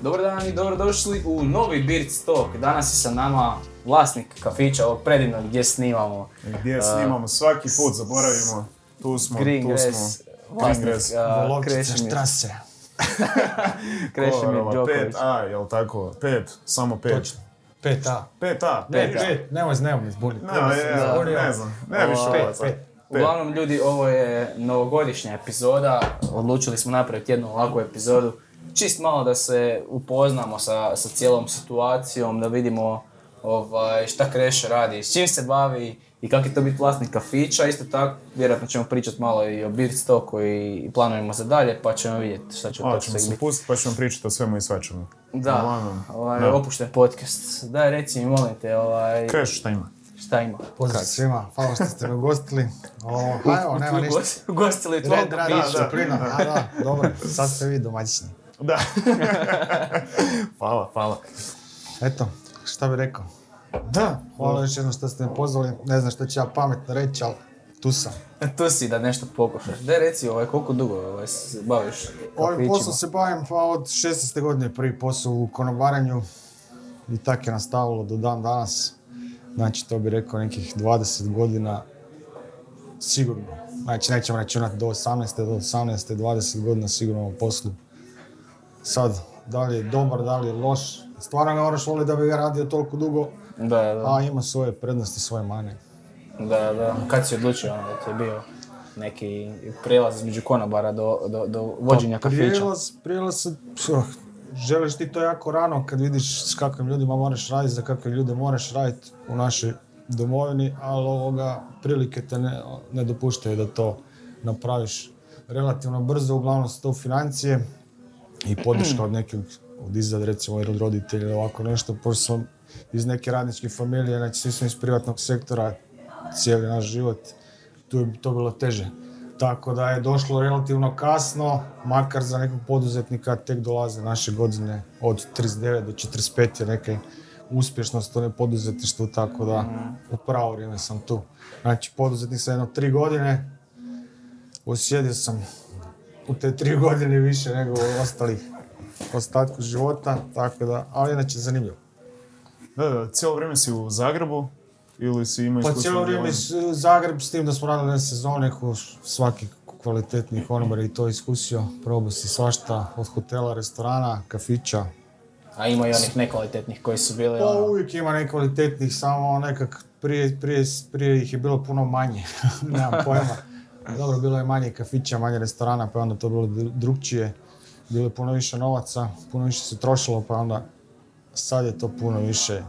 Dobar dan i dobrodošli u novi Beard Talk. Danas je sa nama vlasnik kafića ovog predivnog gdje snimamo. Gdje snimamo svaki put, zaboravimo. Tu smo, Green tu Grass, smo. vlasnik a, Krešimir. Krešimir Đoković. 5A, jel tako? 5, samo 5. Točno. 5A. 5A, Ne, 5A. 5, nemoj, nemoj me zbuniti. Ne, je, ne znam, ne više Ovaj, ovaca. Uglavnom ljudi, ovo je novogodišnja epizoda. Odlučili smo napraviti jednu ovakvu epizodu. Čist malo da se upoznamo sa, sa cijelom situacijom, da vidimo ovaj, šta Kreš radi, s čim se bavi i kako je to biti vlasnik kafića. Isto tako, vjerojatno ćemo pričati malo i o Beard Stocku i planujemo za dalje, pa ćemo vidjeti šta će to ćemo se pustiti pa ćemo pričati o svemu i svačemu. Da, ovaj, da. opušten podcast. Daj reci mi, molim te, ovaj, Kreš šta ima? Šta ima? Pozdrav svima, hvala što ste me ugostili. O, pa evo, nema ništa. Ugost- Ugostili u tvom Red radi kafiću. disciplina. A da, dobro, sad ste vi domaćini. Da. hvala, hvala. Eto, šta bi rekao. Da, Hvala još jednom što ste me pozvali. Ne znam što ću ja pametno reći, ali tu sam. Tu si da nešto pokušaš. Daj reci, ovaj, koliko dugo ovaj, se baviš Ovim kafićima? poslom se bavim pa od 16. godine prvi posao u konobaranju i tak je nastavilo do dan danas. Znači to bi rekao nekih 20 godina sigurno. Znači nećemo računati do 18. do 18. 20 godina sigurno u poslu. Sad, da li je dobar, da li je loš. Stvarno ga moraš voliti da bi ga radio toliko dugo, Da, da, a ima svoje prednosti, svoje mane. da, da. Kad si odlučio da ti je bio neki prijelaz između konobara do, do, do vođenja kafića? Pa Prijelaz, prijelaz se, želiš ti to jako rano kad vidiš s kakvim ljudima moraš raditi, za kakve ljude moraš raditi u našoj domovini, ali ovoga prilike te ne, ne dopuštaju da to napraviš relativno brzo, uglavnom su to financije i podrška od nekog, od izzad recimo ili roditelja ili ovako nešto, pošto sam iz neke radničke familije, znači svi smo iz privatnog sektora, cijeli naš život, tu je to bilo teže. Tako da je došlo relativno kasno, makar za nekog poduzetnika tek dolaze naše godine od 39 do 45 je neka uspješnost u poduzetništvu, tako da u pravo vrijeme sam tu. Znači poduzetnik sam jedno tri godine, osjedio sam u te tri godine više nego u ostalih ostatku života, tako da, ali inače zanimljivo. Da, da, cijelo vrijeme si u Zagrebu ili si imao Pa cijelo vrijeme s- Zagreb s tim da smo radili sezone ko svaki kvalitetni konobar i to iskusio. Probao si svašta od hotela, restorana, kafića. A ima i onih nekvalitetnih koji su bili Pa ono, uvijek ima nekvalitetnih, samo nekak prije, prije, prije ih je bilo puno manje. Nemam pojma. Dobro, bilo je manje kafića, manje restorana, pa je onda to bilo dru- drukčije. Bilo je puno više novaca, puno više se trošilo, pa onda sad je to puno više.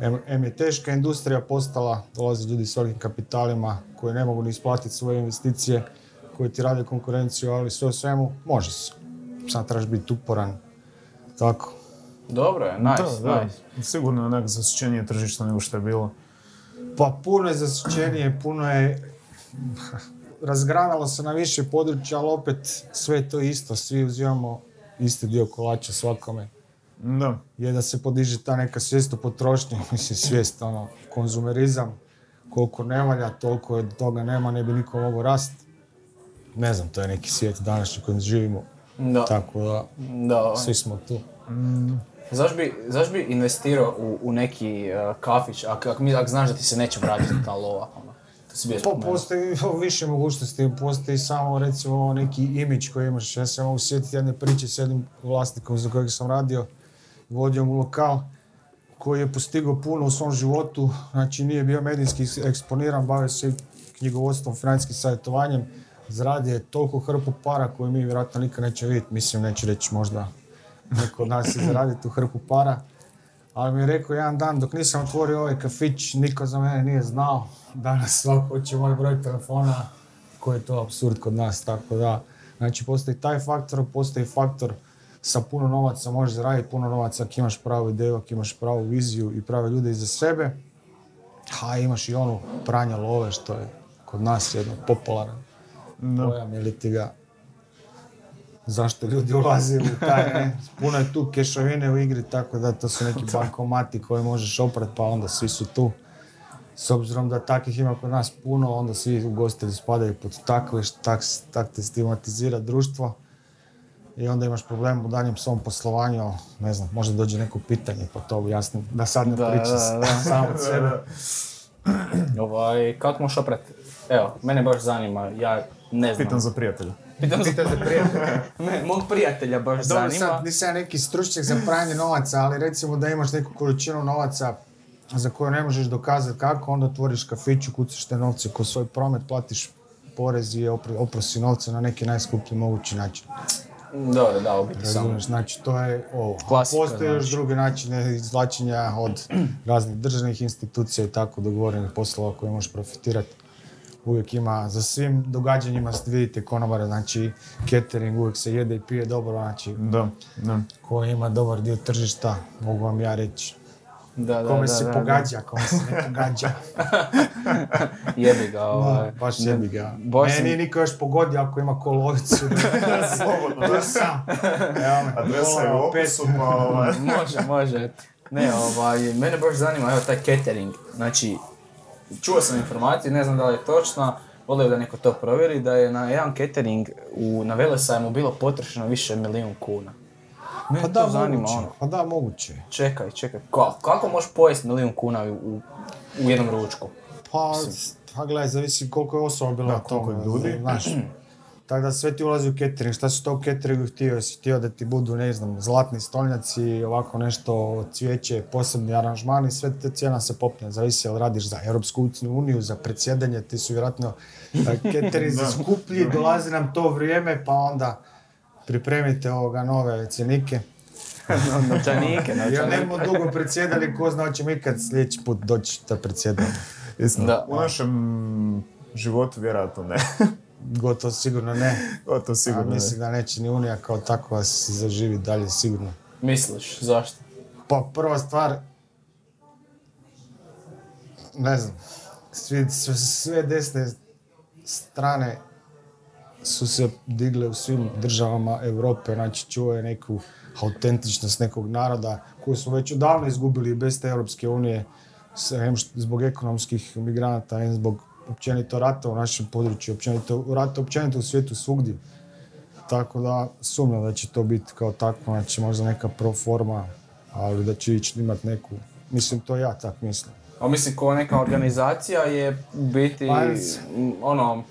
Em, em je teška industrija postala, dolaze ljudi s velikim kapitalima koji ne mogu ni isplatiti svoje investicije, koji ti rade konkurenciju, ali sve u svemu može se. Sad trebaš biti uporan. Tako. Dobro je, nice, Da, da, nice. sigurno je onak zasićenije tržišta nego što je bilo. Pa puno je zasićenije, puno je razgranalo se na više područja, ali opet sve je to isto, svi uzimamo isti dio kolača svakome. Da, Je da se podiže ta neka svijest o potrošnji, mislim svijest, ono, konzumerizam, koliko ne valja, toliko je toga nema, ne bi niko mogao rast. Ne znam, to je neki svijet današnji u kojem živimo, Da, tako da da. svi smo tu. Zašto bi, zašto bi investirao u, u neki uh, kafić, ako, mi- ako znaš da ti se neće vratiti ta lova? Ono? Pa postoji više mogućnosti, postoji samo recimo neki imidž koji imaš. Ja se mogu sjetiti jedne priče s jednim vlasnikom za kojeg sam radio, vodio mu lokal koji je postigao puno u svom životu, znači nije bio medijski eksponiran, bavio se knjigovodstvom, financijskim savjetovanjem, zaradio je toliko hrpu para koju mi vjerojatno nikad nećemo vidjeti, mislim neću reći možda neko od nas je zaradio tu hrpu para, ali mi je rekao jedan dan dok nisam otvorio ovaj kafić, niko za mene nije znao. Danas svako hoće moj broj telefona, koji je to absurd kod nas, tako da. Znači postoji taj faktor, postoji faktor sa puno novaca možeš zaraditi puno novaca ako imaš pravu ideju, ako imaš pravu viziju i prave ljude iza sebe. A imaš i onu pranje love što je kod nas jedno popularan da. pojam ili ti ga zašto ljudi ulaze u taj, ne? Puno je tu kešovine u igri, tako da to su neki bankomati koje možeš oprat, pa onda svi su tu. S obzirom da takvih ima kod nas puno, onda svi ugostitelji spadaju pod takve, tak, tak te stigmatizira društvo. I onda imaš problem u danjem svom poslovanju, ne znam, možda dođe neko pitanje pa to objasnim, da sad ne Da, pričam da, da. sam od sebe. Ovaj, kako možeš oprat? Evo, mene baš zanima, ja ne znam. Pitam za prijatelja. Pitam za prijatelja. ne, mog prijatelja baš Dobro, zanima. sad nisam ja neki stručnjak za pranje novaca, ali recimo da imaš neku količinu novaca za koju ne možeš dokazati kako, onda otvoriš kafić, kucaš te novce ko svoj promet, platiš porez i opro- oprosi novce na neki najskuplji mogući način. Da, u biti samo. Znači to je ovo. Klasika, Postoje još znači. druge načine izvlačenja od raznih državnih institucija i tako dogovorenih poslova koje možeš profitirati. Uvijek ima, za svim događanjima vidite konobara, znači catering, uvijek se jede i pije dobro, znači Da, da. ko ima dobar dio tržišta, mogu vam ja reći. Da, da, Kome da, se da, pogađa, kome se ne pogađa. Da. Jebi ga, ovaj. Da, baš jebi ga. Sam- nije niko još pogodio ako ima kolovicu. Slobodno. To sam. Evo me, Adresa je u opisu, pa ovaj. može, može. Ne, ovaj, mene baš zanima, evo, taj catering. Znači, čuo sam informaciju, ne znam da li je točna, volio da neko to provjeri, da je na jedan catering u, na Velesajmu bilo potrošeno više milijun kuna. Mene Pa to da, zanima, moguće. ono, Pa da, moguće. čekaj, čekaj, kako, kako možeš pojesti milijun kuna u, u, u jednom ručku? Pa, pa gledaj, zavisi koliko je osoba bilo Da, na koliko je ljudi. Znaš, tako da sve ti ulazi u catering. Šta si to u cateringu htio? Jesi htio da ti budu, ne znam, zlatni stolnjaci, ovako nešto, cvijeće, posebni aranžmani, sve te cijena se popne. Zavisi jel radiš za Europsku uniju, za predsjedanje, ti su vjerojatno catering Da. skuplji, dolazi nam to vrijeme, pa onda pripremite ovoga nove cjenike. Novčanike, Jer novčanike. ne budemo dugo predsjedali, ko zna hoćemo ikad sljedeći put doći da predsjedamo. Da. u našem životu vjerojatno ne. Gotovo sigurno ne. Gotovo A sigurno ne. mislim da neće ni Unija kao takva se zaživi dalje sigurno. Misliš, zašto? Pa prva stvar, ne znam, svi, sve, sve desne strane su se digle u svim državama Europe, znači čuo je neku autentičnost nekog naroda koju smo već odavno izgubili bez te Europske unije, zbog ekonomskih migranata, em zbog općenito rata u našem području, općenito, rata općenito u svijetu svugdje. Tako da sumnjam da će to biti kao takvo, znači možda neka pro forma, ali da će ići imat neku, mislim to ja tak mislim. A mislim, ko neka organizacija je u biti, Pa, ono,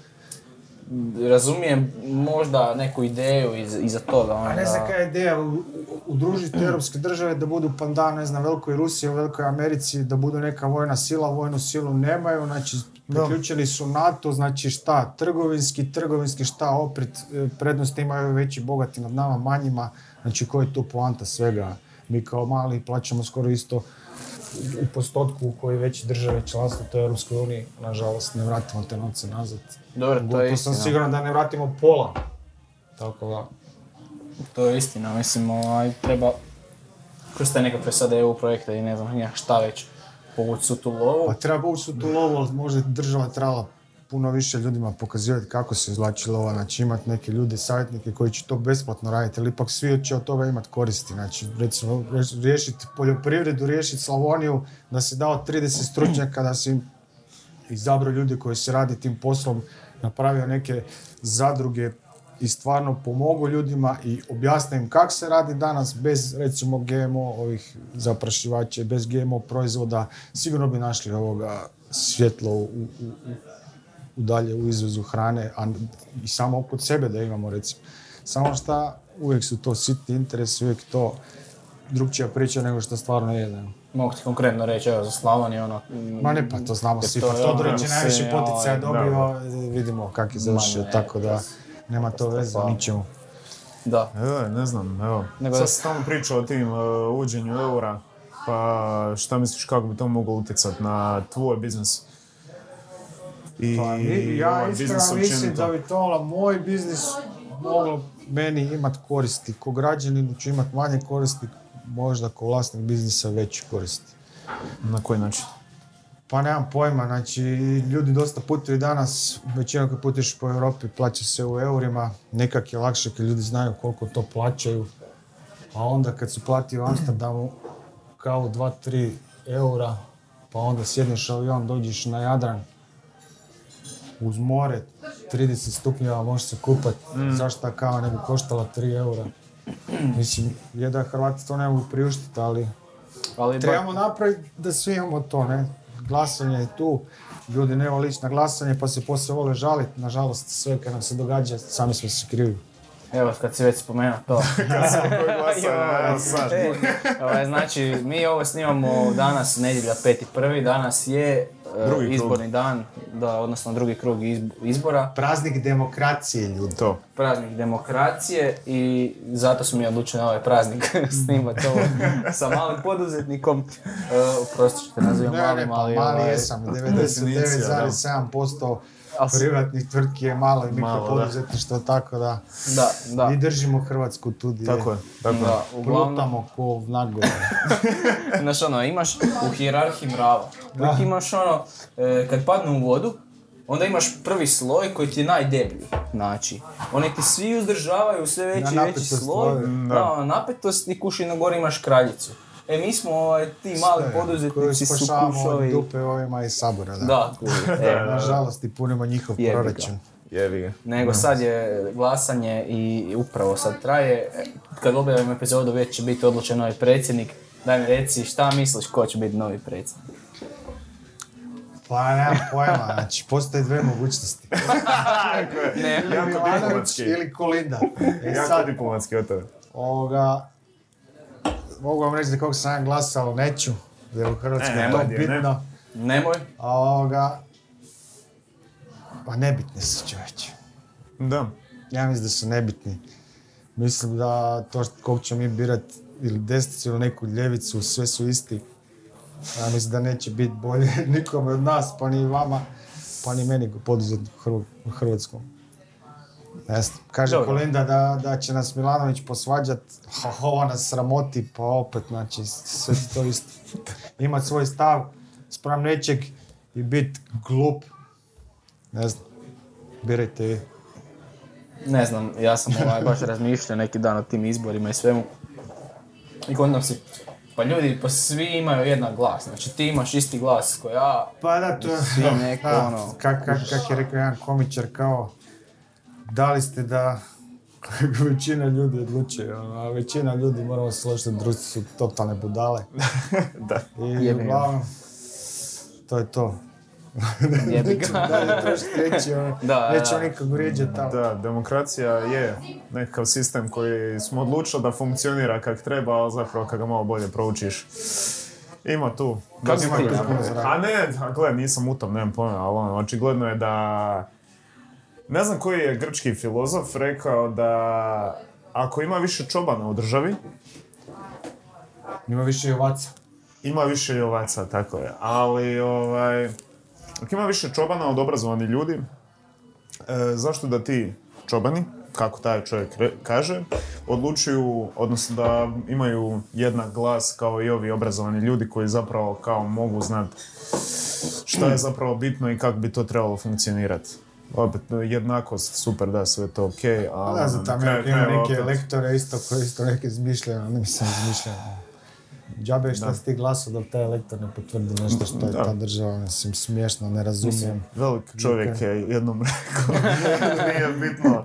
razumijem možda neku ideju iz, iza toga. Ono, A ne znam kaj je ideja, u- u- udružiti europske države da budu pandan, ne znam, Velikoj Rusiji, Velikoj Americi, da budu neka vojna sila, vojnu silu nemaju, znači priključeni su NATO, znači šta, trgovinski, trgovinski šta, opet e, prednosti imaju veći bogati nad nama manjima, znači koja je tu poanta svega. Mi kao mali plaćamo skoro isto u- u postotku u koji veći države članstvo toj Europskoj uniji, nažalost ne vratimo te novce nazad. Dobro, to je istina. sam siguran da ne vratimo pola. Tako da, To je istina, mislim, ovaj, treba kroz te nekakve sad EU projekte i ne znam ja šta već povući su tu lovu. Pa treba ući u tu lovu, ali možda država trebala puno više ljudima pokazivati kako se izvlači lova, znači imati neke ljude, savjetnike koji će to besplatno raditi, ali ipak svi će od toga imati koristi, znači recimo riješiti poljoprivredu, riješiti Slavoniju, da se dao 30 stručnjaka, da se izabrao ljudi koji se radi tim poslom, napravio neke zadruge i stvarno pomogu ljudima i objasne im kako se radi danas bez recimo GMO ovih zaprašivača, bez GMO proizvoda, sigurno bi našli ovoga svjetlo dalje u izvozu hrane, a i samo kod sebe da imamo recimo. Samo šta, uvijek su to sitni interesi, uvijek to drugčija priča nego što stvarno je. Mogu ti konkretno reći, evo, za Slavoniju, ono... Ma ne, pa to znamo svi. to Pa Todorić ono, je najviše poticaja dobio, vidimo kak je završio, Ma ne, tako da to nema to veze ničemu. Da. Evo, ne znam, evo. Nego Sad sam tamo pričao o tim uh, uvođenju eura, pa šta misliš kako bi to moglo utjecati na tvoj biznis? I Pa mi- ja ovaj iskreno biznis mislim da bi to ono, moj biznis moglo meni imat koristi. Ko građanin ću imat manje koristi, možda ko vlasnik biznisa veći koristi. Na koji način? Pa nemam pojma, znači ljudi dosta putuju danas, većina kad putuješ po Europi plaća se u eurima, nekak je lakše kad ljudi znaju koliko to plaćaju, a onda kad su plati u Amsterdamu kao 2-3 eura, pa onda sjedneš avion, dođeš na Jadran, uz more, 30 stupnjeva, možeš se kupat, zašto ta kava ne bi koštala 3 eura? Mislim, je da Hrvati to ne mogu priuštiti, ali Ali ba- trebamo napraviti da svi imamo to, ne? Glasanje je tu, ljudi ne vole ići na glasanje pa se poslije vole žaliti, nažalost sve kad nam se događa, sami smo se krivi. Evo, kad si već spomenuo to. glasanje, evo sad. E, ovaj, znači, mi ovo snimamo danas, nedjelja 5.1. Danas je e, Drugi krug. izborni dan, da, odnosno drugi krug izb- izbora, Praznik demokracije, ljudi. To. praznik demokracije i zato smo mi odlučili na ovaj praznik snimati ovo sa malim poduzetnikom. E, oprostit ćete, ne, malim, pa ali... mali ovaj, jesam, Definicija, 99,7% Ali s- privatnih tvrtki je malo i mikropoduzetništvo, tako da Da, da. i držimo Hrvatsku tu gdje Tako je, tako. Da, uglavnom, plutamo ko nagore. znaš ono, imaš u hijerarhiji mrava. Uvijek imaš ono, e, kad padnu u vodu, onda imaš prvi sloj koji ti je najdeblji. Znači, oni ti svi uzdržavaju sve veći i veći napetost sloj. Da, ono, napetost i kuši na gori imaš kraljicu. E mi smo ovaj, ti mali Koji poduzetnici su kušovi. dupe ovima iz sabora, da. Da, kuži, e, Nažalost i punimo njihov Jebi ga. proračun. Jevi ga. Nego sad je glasanje i upravo sad traje. Kad objavimo epizodu već će biti odlučen novi predsjednik. Daj mi reci šta misliš ko će biti novi predsjednik? Pa nemam pojma, znači postoje dve mogućnosti. Ne, Ili Milanović ili Kolinda. E Jako sad, diplomatski od ovoga, mogu vam reći da kako sam ja glasao, neću, jer u Hrvatskoj je to nemoj, ne. bitno. nemoj. A ovoga, pa nebitni su čovječe. Da. Ja mislim da su nebitni. Mislim da to što, kog ćemo mi birat ili desnicu ili neku ljevicu, sve su isti. Ja mislim da neće biti bolje nikome od nas, pa ni vama, pa ni meni poduzetniku Hrv- u Hrvatskom. Ne znam. Kaže Dobro. Kolinda da, da će nas Milanović posvađat, ha, ovo nas sramoti, pa opet, znači, sve to isto. Imat svoj stav spram nečeg i bit glup. Ne znam. Birajte vi. Ne znam, ja sam ovaj, baš razmišljao neki dan o tim izborima i svemu. I onda si, pa ljudi, pa svi imaju jednak glas. Znači ti imaš isti glas ko ja. Pa da, to je... Svi neko, ono, Kak, kak, kak je rekao jedan komičar, kao... Dali ste da većina ljudi odlučuje, ono, a većina ljudi, moramo se složiti, da društvo su totalne budale. Da. I Jebim uglavnom, to je to. Jebi Neću ga. dalje trošiti reći, ono, Da, da, nećemo da. nikog vrijeđati tamo. Da, demokracija je nekakav sistem koji smo odlučili da funkcionira kak treba, ali zapravo kad ga malo bolje proučiš. Ima tu. Kako napravio? A ne, a gle, nisam u tom, nemam pojma, ali ono, očigledno je da... Ne znam koji je grčki filozof rekao da ako ima više čobana u državi, Ima više i ovaca. ima više i ovaca, tako je. Ali, ovaj, ako ima više čobana od obrazovanih ljudi, e, zašto da ti čobani, kako taj čovjek kaže, odlučuju, odnosno da imaju jednak glas kao i ovi obrazovani ljudi koji zapravo kao mogu znat šta je zapravo bitno i kako bi to trebalo funkcionirati. Opet, jednakost, super, da, sve to okej, Pa ali... da, za na tam kraju ima neke opet- lektore isto koji isto neke izmišljaju, ali nisam izmišljao. Džabe je šta si ti glasao dok taj lektor ne potvrdi nešto što je Da. ta država, mislim, smiješno, ne razumijem. Velik čovjek je jednom rekao, nije bitno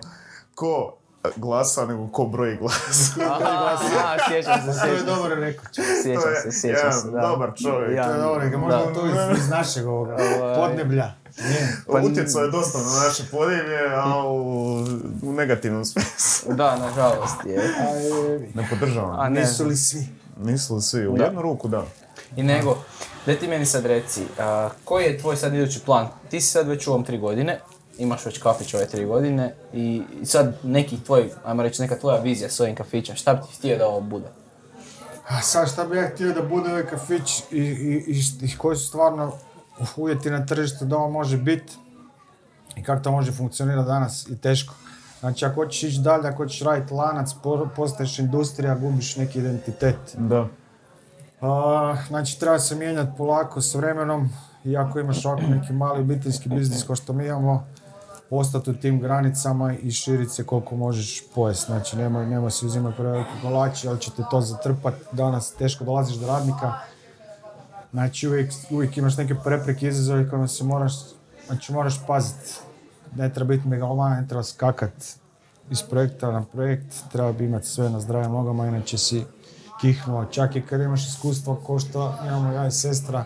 ko glasa, nego ko broji glas. Aha, sjećam se, To je sjećam se. dobro rekao. Sjećam To je se, sjećam se, jedan da. dobar čovjek. Ja, To je dobro, ga možda tu iz, iz našeg ovoga Ovaj. podneblja. Nije. Pa- Utjecao je dosta na naše podivlje, a u, u negativnom smislu. Da, nažalost je. Aj, Ne podržavam. A ne, Nisu li svi? Nisu li svi? U Da. jednu ruku da. I nego, da ti meni sad reci, a, koji je tvoj sad idući plan? Ti si sad već u ovom tri godine, imaš već kafić ove tri godine i sad neki tvoj, ajmo reći neka tvoja vizija s ovim kafićem, šta bi ti htio da ovo bude? A sad šta bi ja htio da bude ovaj kafić i, i, i, i koji su stvarno uvjeti na tržištu da on može biti i kako to može funkcionirati danas i teško. Znači ako hoćeš ići dalje, ako hoćeš raditi lanac, po- postaješ industrija, gubiš neki identitet. Da. A, znači treba se mijenjati polako s vremenom i ako imaš ovako neki mali obiteljski biznis kao što mi imamo, ostati u tim granicama i širiti se koliko možeš pojest. Znači nemoj, nemoj se uzimati prevelike kolači, ali će te to zatrpati. Danas teško dolaziš do radnika, Znači uvijek, uvijek imaš neke prepreke, izazove kojima se moraš, znači moraš paziti. Ne treba biti megaloman, ne treba skakat iz projekta na projekt, treba bi imati sve na zdravim nogama, inače si kihnuo. Čak i kad imaš iskustvo ko što imamo ja i sestra,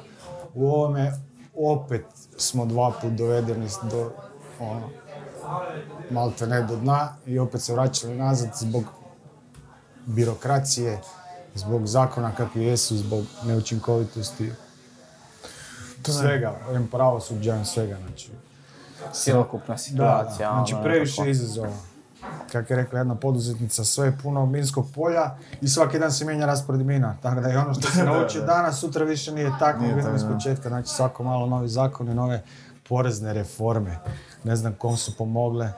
u ovome opet smo dva put dovedeni do ono, malte ne do dna i opet se vraćali nazad zbog birokracije, zbog zakona kakvi jesu, zbog neučinkovitosti svega, ovim pravosuđa i svega, znači. Cjelokupna situacija. Da, znači ono, previše izazova. Kako je rekla jedna poduzetnica, sve je puno minskog polja i svaki dan se mijenja raspored mina. Tako da i ono što se naučio danas, sutra više nije tako, Nije vidimo iz početka. Znači svako malo novi zakoni, nove porezne reforme. Ne znam kom su pomogle.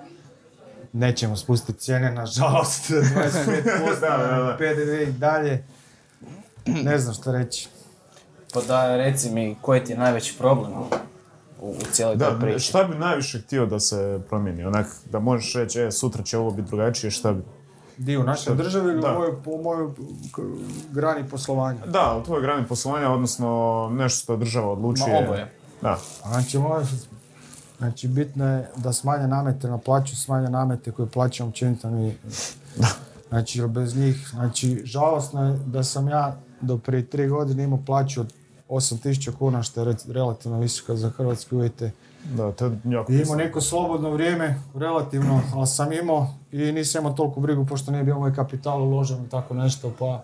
Nećemo spustiti cijene, nažalost, 25%, Da, da, da. PDV i dalje. Ne znam što reći. Pa da, reci mi, koji ti je najveći problem u, u cijeloj toj Da, priči? šta bi najviše htio da se promijeni? Onak, da možeš reći, e, sutra će ovo biti drugačije, šta bi... Di u našoj državi ili u mojoj, grani poslovanja? Da, u tvojoj grani poslovanja, odnosno nešto što država odlučuje. Ma, oboje. Da. Znači, moj, znači bitno je da smanje namete na plaću, smanje namete koje plaćamo općenito mi. Znači, bez njih, znači, žalosno je da sam ja do prije tri godine imao plaću od 8000 kuna, što je relativno visoka za hrvatske uvjete. Da, to je jako I imao neko slobodno vrijeme, relativno, ali sam imao i nisam imao toliko brigu pošto nije bio moj kapital uložen i tako nešto, pa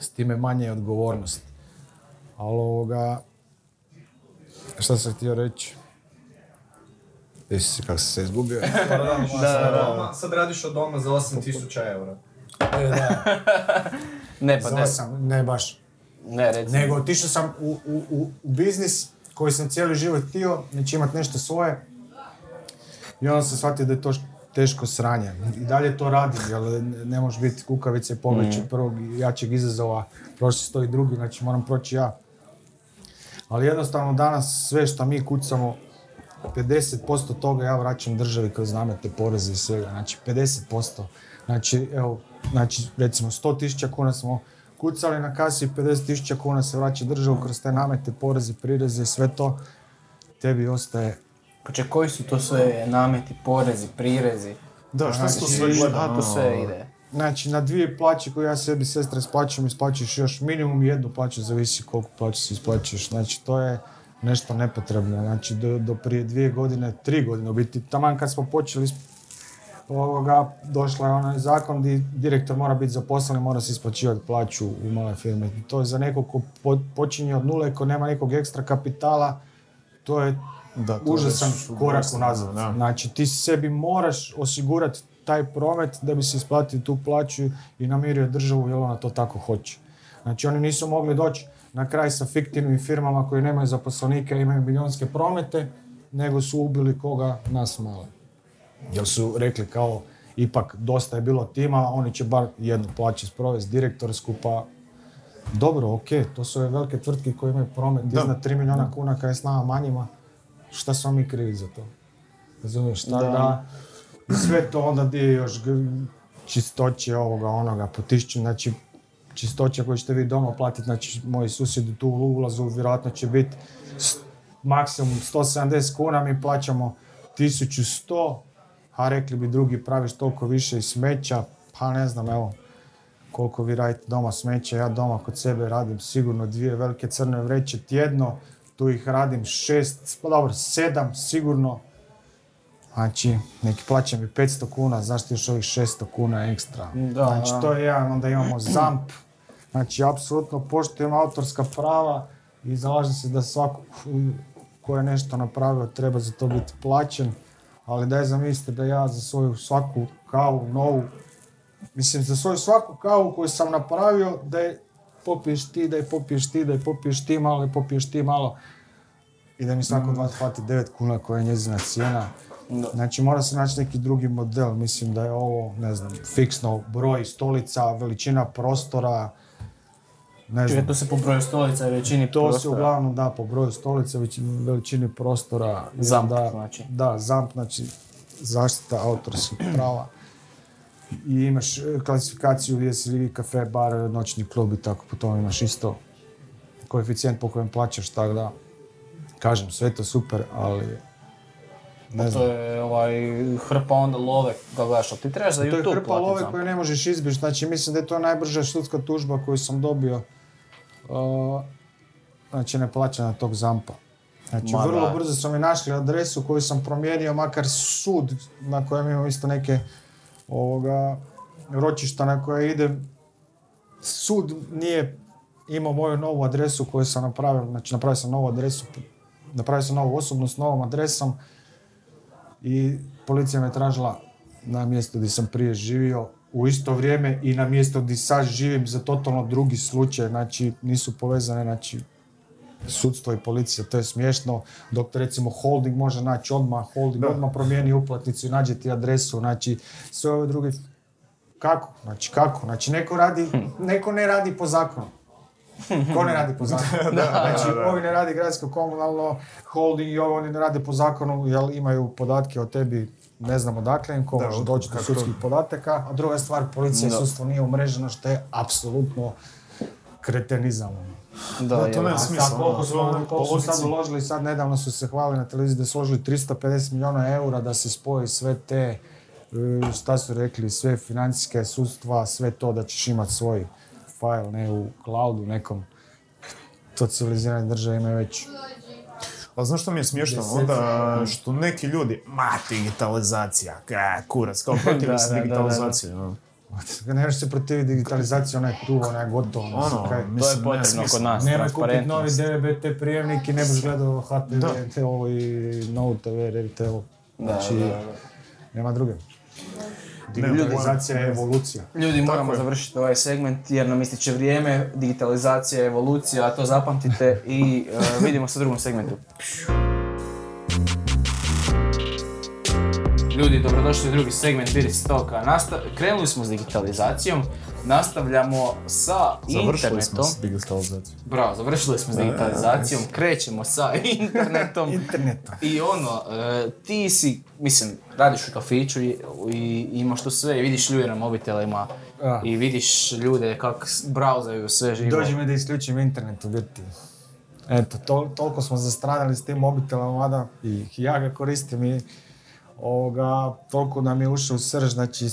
s time manje je odgovornost. Ali ovoga, šta sam htio reći? Vidi si kako sam se izgubio. Da, da, da, da. sad radiš od doma za 8000 eura. Ne, pa Za ne, osam, ne baš. ne, reci. Nego otišao sam u, u, u, u biznis koji sam cijeli život htio, znači imat nešto svoje. I onda sam shvatio da je to teško sranje. I dalje to radim, jer ne, možeš biti kukavice pobjeći od prvog i jačeg izazova. Prošli sto i drugi, znači moram proći ja. Ali jednostavno danas sve što mi kucamo, 50% toga ja vraćam državi kroz namete, poreze i svega. Znači 50%. Znači, evo, znači recimo 100.000 kuna smo kucali na kasi, 50.000 kuna se vraća državu kroz te namete, poreze, prireze i sve to. Tebi ostaje Če, koji su to sve nameti, porezi, prirezi? Da, šta se to Znači, sve gleda? To sve ide? Znači, na dvije plaće koje ja sebi sestra isplaćujem, isplaćuješ još minimum jednu plaću, zavisi koliko plaću si isplaćuješ. Znači, to je nešto nepotrebno. Znači, do, do prije dvije godine, tri godine, u biti, taman kad smo počeli ovoga, došla je onaj zakon gdje direktor mora biti zaposlen i mora se isplaćivati plaću u male firme. To je za nekog ko po- počinje od nule, ko nema nekog ekstra kapitala, to je Da, to užasan korak unazad. da. Znači ti sebi moraš osigurati taj promet da bi se isplatio tu plaću i namirio državu jer ona to tako hoće. Znači oni nisu mogli doći na kraj sa fiktivnim firmama koji nemaju zaposlenike, imaju milijunske promete, nego su ubili koga? Nas male. Jer su rekli kao, ipak dosta je bilo tima, oni će bar jednu plaću sprovesti direktorsku, pa dobro, ok, to su ove velike tvrtke koje imaju promet Da. iznad 3 milijuna kuna kada je s nama manjima, šta smo mi krivi za to? Razumiješ, tako Da. sve to onda di je još čistoće ovoga, onoga, potišću, znači čistoća koju ćete vi doma platiti, znači moji susjedi tu u ulazu vjerojatno će biti maksimum 170 kuna, mi plaćamo 1100, a rekli bi drugi praviš toliko više i smeća, pa ne znam, evo, koliko vi radite doma smeća, ja doma kod sebe radim sigurno dvije velike crne vreće tjedno, tu ih radim šest, pa dobro, sedam sigurno. Znači, neki plaćam i 500 kuna, zašto još ovih 600 kuna ekstra? Da, znači, to je jedan, onda imamo ZAMP, znači, apsolutno poštujem autorska prava i zalažem se da svako ko je nešto napravio treba za to biti plaćen, ali daj zamislite da ja za svoju svaku kavu novu Mislim, za svoju svaku kavu koju sam napravio, da je popiješ ti, da je popiješ ti, da je popiješ ti malo, da je popiješ ti malo. I da mi svako od vas plati 9 kuna koja je njezina cijena. Znači, mora se naći neki drugi model. Mislim da je ovo, ne znam, fiksno broj stolica, veličina prostora, ne Čekaj, znam. to se po broju stolica i većini To se prostora. uglavnom da po broju stolica, veći- veličini prostora. i Zamp, onda- znači. Da, ZAMP, znači zaštita autorskih prava. I imaš e, klasifikaciju jesi li kafe, bar, noćni klub i tako, po tome imaš isto koeficijent po kojem plaćaš, tako da, kažem, sve to super, ali ne To znam. je ovaj, hrpa onda love, da gledaš, ti trebaš za To je YouTube hrpa love koju ne možeš izbjeći, znači mislim da je to najbrža sudska tužba koju sam dobio, uh, znači neplaćanja tog zampa. Znači Ma vrlo da. brzo su mi našli adresu koju sam promijenio, makar sud na kojem imam isto neke ovoga, ročišta na koje idem, sud nije imao moju novu adresu koju sam napravio, znači napravio sam novu adresu, napravio sam novu osobnu s novom adresom i policija me tražila na mjestu gdje sam prije živio u isto vrijeme i na mjesto gdje sad živim za totalno drugi slučaj, znači nisu povezane, znači sudstvo i policija, to je smiješno, dok recimo holding može naći odmah, holding odmah promijeni uplatnicu i nađe ti adresu, znači sve ove druge, kako, znači kako, znači neko radi, neko ne radi po zakonu. Ko ne radi po zakonu? znači, ovi ne radi gradsko komunalno, holding i ovo, oni ne rade po zakonu, jer imaju podatke o tebi, ne znam odakle im, ko Da, može doći do sudskih podataka, a druga stvar, policija i sudstvo nije umreženo, što je apsolutno kretenizam. ono. Da, Da, to nema smisla. Sad koliko ono, su, koliko su sad uložili, sad nedavno su se hvalili na televiziji da su uložili 350 milijuna eura da se spoji sve te, e, šta su rekli, sve financijske sudstva, sve to da ćeš imati svoj file, ne u cloudu nekom. To civilizirane države imaju već. Ali znaš što mi je smiješno? Onda što neki ljudi, ma digitalizacija, ka, kurac, kao protivi se digitalizacije. ono. Ne možeš se protiviti digitalizaciji, ona je tu, ona je gotova. Ono, mislim, kaj. To je mislim, nema potrebno kod nas, Nemoj kupiti novi. DVB-T prijemnik i ne budeš gledao HTV, Da. TV i Novu TV, RTL. Znači, da, da. nema druge. Digitalizacija je evolucija. Ljudi, moramo je. završiti ovaj segment jer nam ističe vrijeme, digitalizacija, evolucija, a to zapamtite i e, vidimo se u drugom segmentu. Ljudi, dobrodošli u drugi segment Biri Stoka. Nasta- krenuli smo s digitalizacijom, nastavljamo sa Završili smo internetom. s digitalizacijom. Bravo, završili smo s digitalizacijom, krećemo sa internetom. Interneta. I ono, e, ti si, mislim, radiš u kafiću i, i imaš tu sve i vidiš ljude na mobitelima A. i vidiš ljude kako brauzaju sve živo. Dođi mi da isključim internet u biti. Eto, tol- toliko smo zastradali s tim mobitelom, mada i ja ga koristim i ovoga, toliko nam je ušao u srž, znači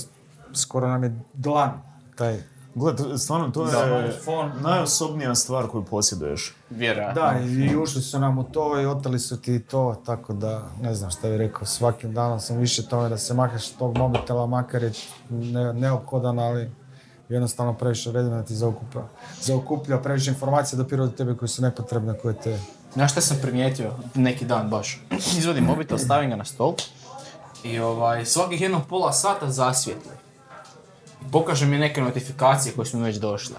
skoro nam je dlan taj. Gle, to- stvarno, to je Smartphone. najosobnija stvar koju posjeduješ. Vjerojatno. Da, i, ušli su nam u to i oteli su ti to, tako da ne znam šta bih rekao, svakim danom sam više tome da se makaš tog mobitela, makar je ne, neophodan, ali jednostavno previše vremena ti zaokuplja. Zaokuplja previše informacija dopire od tebe koje su nepotrebne, koje te... Znaš šta sam primijetio neki dan baš? Izvodim mobitel, stavim ga na stol i ovaj, svakih jednog pola sata zasvijetli. Pokaže mi neke notifikacije koje su mi već došle.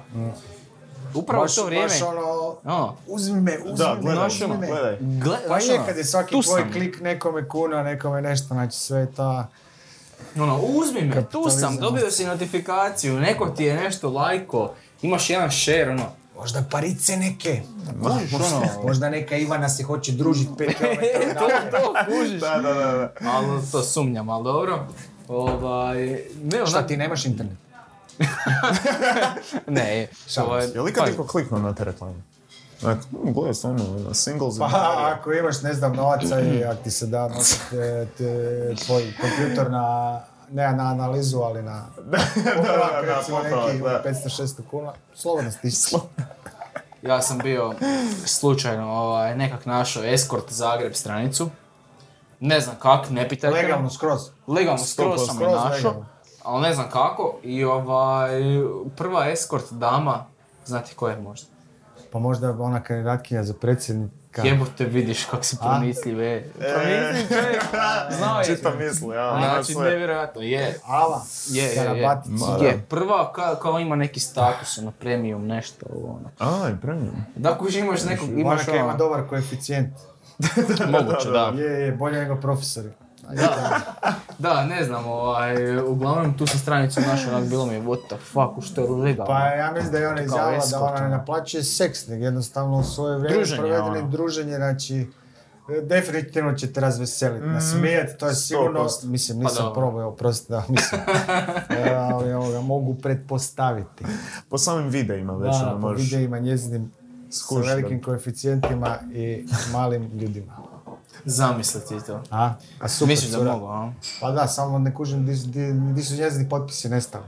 Upravo Baš- to vrijeme... Baš ono, Ono, uzmi me, uzmi Da, me, gledaj, uzmi ono, me. gledaj. gle, Pa je ono, kad je svaki tu tvoj sam. klik nekome kuna, nekome nešto, znači sve ta... Ono, uzmi me, tu sam, dobio si notifikaciju, neko ti je nešto lajko, imaš jedan share, ono, Možda parice neke. kužiš, ono, Možda neka Ivana se hoće družiti 5 km to, to, kužiš. Da, da, da. da. Ali to sumnjam, ali dobro. Ovaj, ne, Šta onak- ti nemaš internet? Ne, ovaj, Je li kad pazi, niko kliknuo na te reklame? Dakle, gledaj, stvarno, ono, singles Pa ako imaš, ne znam, novaca i ako ti se da nositi te- tvoj kompjuter na, ne na analizu, ali na popravak, da, da, recimo neki da. 500-600 kuna, slobodno stišći. Ja sam bio slučajno ovaj, nekak našao Escort Zagreb stranicu. Ne znam kak, ne pitajte. Legalno skroz. Legalno skroz sam je skroz našao, ali ne znam kako. I ovaj, prva Escort dama, znate ko je možda? Pa možda ona kandidatkinja za predsjednika. Jebote vidiš kak si pronicljiv, e. Pronicljiv čovjek. Znao je. Čitam misli, ja. Znači, sve. nevjerojatno, je. Ava. Je, je, je. Je, prva ka, kao ima neki status, ono, premium, nešto, ono. Aj, premium. Da, kuš imaš nekog, imaš koja ima ono, dobar koeficijent. moguće, da. Je, je, bolje nego profesori. Da, da, ne znam, ovaj, uglavnom tu sam stranicu našao, onak bilo mi je what the fuck, u što je legalno. Pa ja mislim da je ona izjavila da ona ne ono. naplaćuje seks, nego jednostavno u svoje vrijeme Druženje, provedeni ono. druženje, znači definitivno će te razveseliti, nasmijeti, to je sigurno, 100%. mislim, Pa nisam probao, oprosti da, mislim, E, ali ovoga, mogu pretpostaviti. Po samim videima već, Da, ono, po možeš... videima njezinim sa Skužiš, da. velikim koeficijentima i malim ljudima. Zamisli ti to. A? A super Misliš da mogu, a? Pa da, samo ne kužim di, su- di, di su njezini potpisi nestali.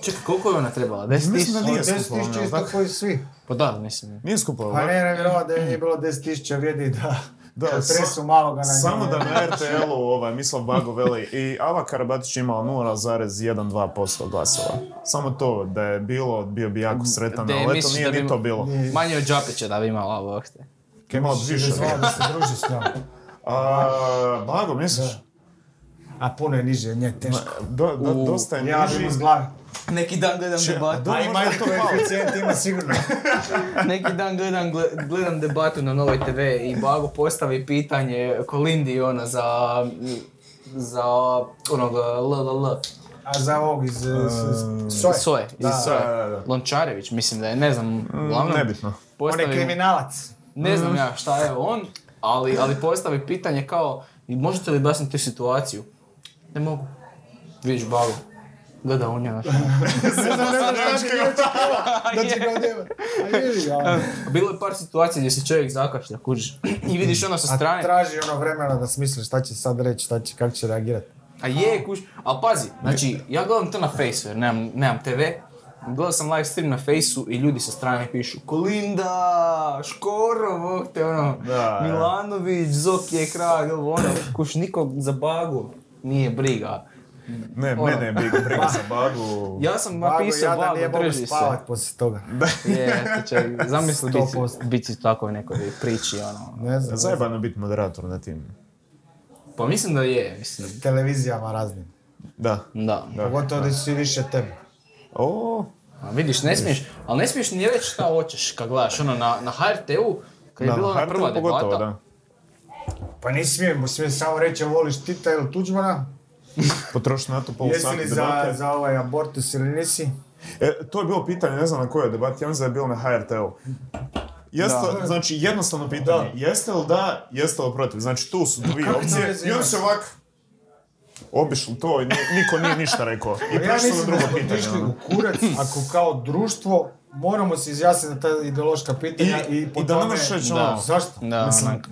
Čekaj, koliko je ona trebala? 10 Mislim da nije 10 skupo, tisuća ono, isto tako? koji svi. Pa da, mislim. Nije skupo, Pa ne, ne vjerovat da je nije bilo 10 tisuća vrijedi da, Da, tresu maloga na Samo da na RTL-u ovaj, Mislav Bago veli i Ava Karabatić imala 0,12% glasova. Samo to da je bilo, bio bi jako sretan, Da je, ali eto nije da bi- ni to bilo. Manje od Đapića da bi imala ovo te. Kaj imala više. Da se druži s njom. A, Bago, misliš? A puno je niže, nje teško. Do, dosta je Ja niži. bi iz glave. Neki dan gledam debatu. dobro, A i možda manji je to koeficijent ima sigurno. Neki dan gledam, gle- gledam debatu na Novoj TV i Bago postavi pitanje Kolindi ona za za onog LLL. A za ovog iz, iz Soje. Soje, iz Soje. da, da, da. Lončarević, mislim da je, ne znam, uglavnom. Nebitno. On je postavi- kriminalac. Ne znam ja šta je on, ali, ali postavi pitanje kao, "I možete li objasniti situaciju? Ne mogu. Vidiš bago. Gleda on njega. Da će ga odjebati. A vidi ga. ono. Bilo je par situacija gdje se čovjek zakašlja, kužiš. I vidiš ono sa A strane. traži ono vremena da smisli šta će sad reći, šta će, kako će reagirati. A je, kuš, ali pazi, znači, ja gledam to na Faceu jer nemam, nemam TV, gledao sam live stream na Faceu i ljudi sa strane pišu Kolinda, Škoro, bog te, ono, Da, da. Milanović, Zoki je kralj, ovo, ono, kuš, nikog za bagu nije briga. Ne, Ono. mene je briga, briga za Bagu. Ja sam napisao bago, mogu drži se. spavat poslije toga. Je, to će, zamisli biti, 100%. biti u takvoj nekoj priči, ono. Ne znam, Zajebano biti moderator na tim. Pa mislim da je, mislim, televizijama raznim. Da. da. Pogotovo da su svi više tebe. O, A vidiš, ne smiješ, ali ne smiješ ni reći šta hoćeš kad gledaš, ono, na, na HRT-u, kad je da, bila ona prva pogotovo, debata, da. Pa nisi smijem, smijem samo reći voliš Tita ili Tuđmana. Potroši na to pol Jesi li za, za ovaj abortus ili nisi? E, to je bilo pitanje, ne znam na kojoj debati, ja mislim da je bilo na HRT-u. Jeste, Da. znači jednostavno pitanje, jeste li da, jeste li protiv? Znači tu su dvije opcije i on ima? se ovak obišli to i ni- niko nije ništa rekao. I Pa ja prešli na mislim da drugo smo pitanje. išli ono. u kurac, ako kao društvo moramo se izjasniti na ta ideološka pitanja i, I- po i da ne možeš reći ono, Zašto? Da, Mislim,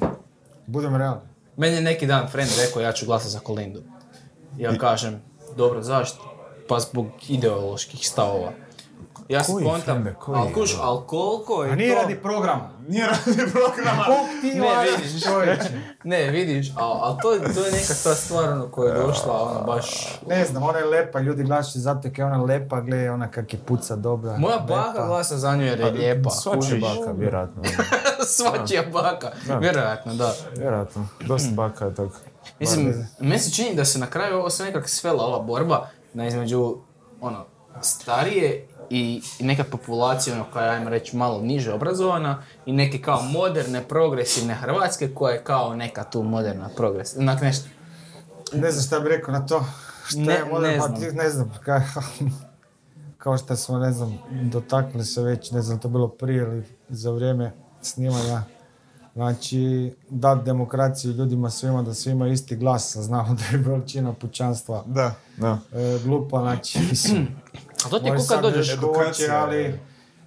budem realni. Meni je neki dan friend rekao ja ću glasati za Kolindu. Ja kažem, dobro, zašto? Pa zbog ideoloških stavova. Ja se Koji kontam, ali kuš, ali koliko je A nije to... radi programa. Nije radi programa. Kog ti Ne, vidiš. čovječe? Ne, vidiš, ali al to, je- to je neka ta stvar ono, koja je došla, ono, baš... Ne znam, ona je lepa, ljudi glasaju zato je ona lepa, gledaj ona kak je puca dobra. Moja lepa. baka glasa za nju jer je lijepa, Svačija baka, vjerojatno. Svačija baka, vjerojatno, da. Vjerojatno. Dosta baka je tako. Mislim, meni se čini da se na kraju ovo sve nekako svela ova borba na između ono, starije i, neka populacija ono, koja je, ajmo reći, malo niže obrazovana i neke kao moderne, progresivne Hrvatske koja je kao neka tu moderna progresivna, onak nešto. Ne znam šta bi rekao na to. Šta Ne- je modern, ne znam. ne znam. Ka, kao što smo, ne znam, dotakli se već, ne znam, to bilo prije ili za vrijeme snimanja. Znači, dat demokraciju ljudima svima da svi imaju isti glas, znamo da je veličina pućanstva Da, da. e, glupa, znači, mislim, A to ti sad dođeš, edukacija, ali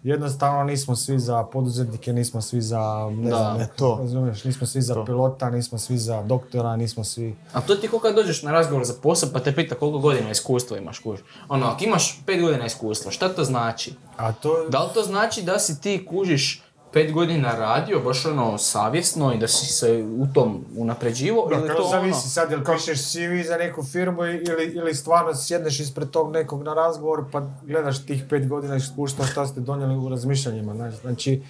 jednostavno nismo svi za poduzetnike, nismo svi za, ne Da. znam, E, to. razumiješ, nismo svi za To. pilota, nismo svi za doktora, nismo svi... a to ti je ko kad dođeš na razgovor za posao pa te pita koliko godina iskustva imaš, kuž. Ono, ako imaš pet godina iskustva, šta to znači? A to, Da li to znači da si ti kužiš pet godina radio, baš ono savjesno i da si se u tom unapređivo Da, ili to zavisi ono... sad, jel pišeš CV za neku firmu i- ili, ili stvarno sjedneš ispred tog nekog na razgovor pa gledaš tih pet godina iskustva šta ste donijeli u razmišljanjima. znaš. Znači,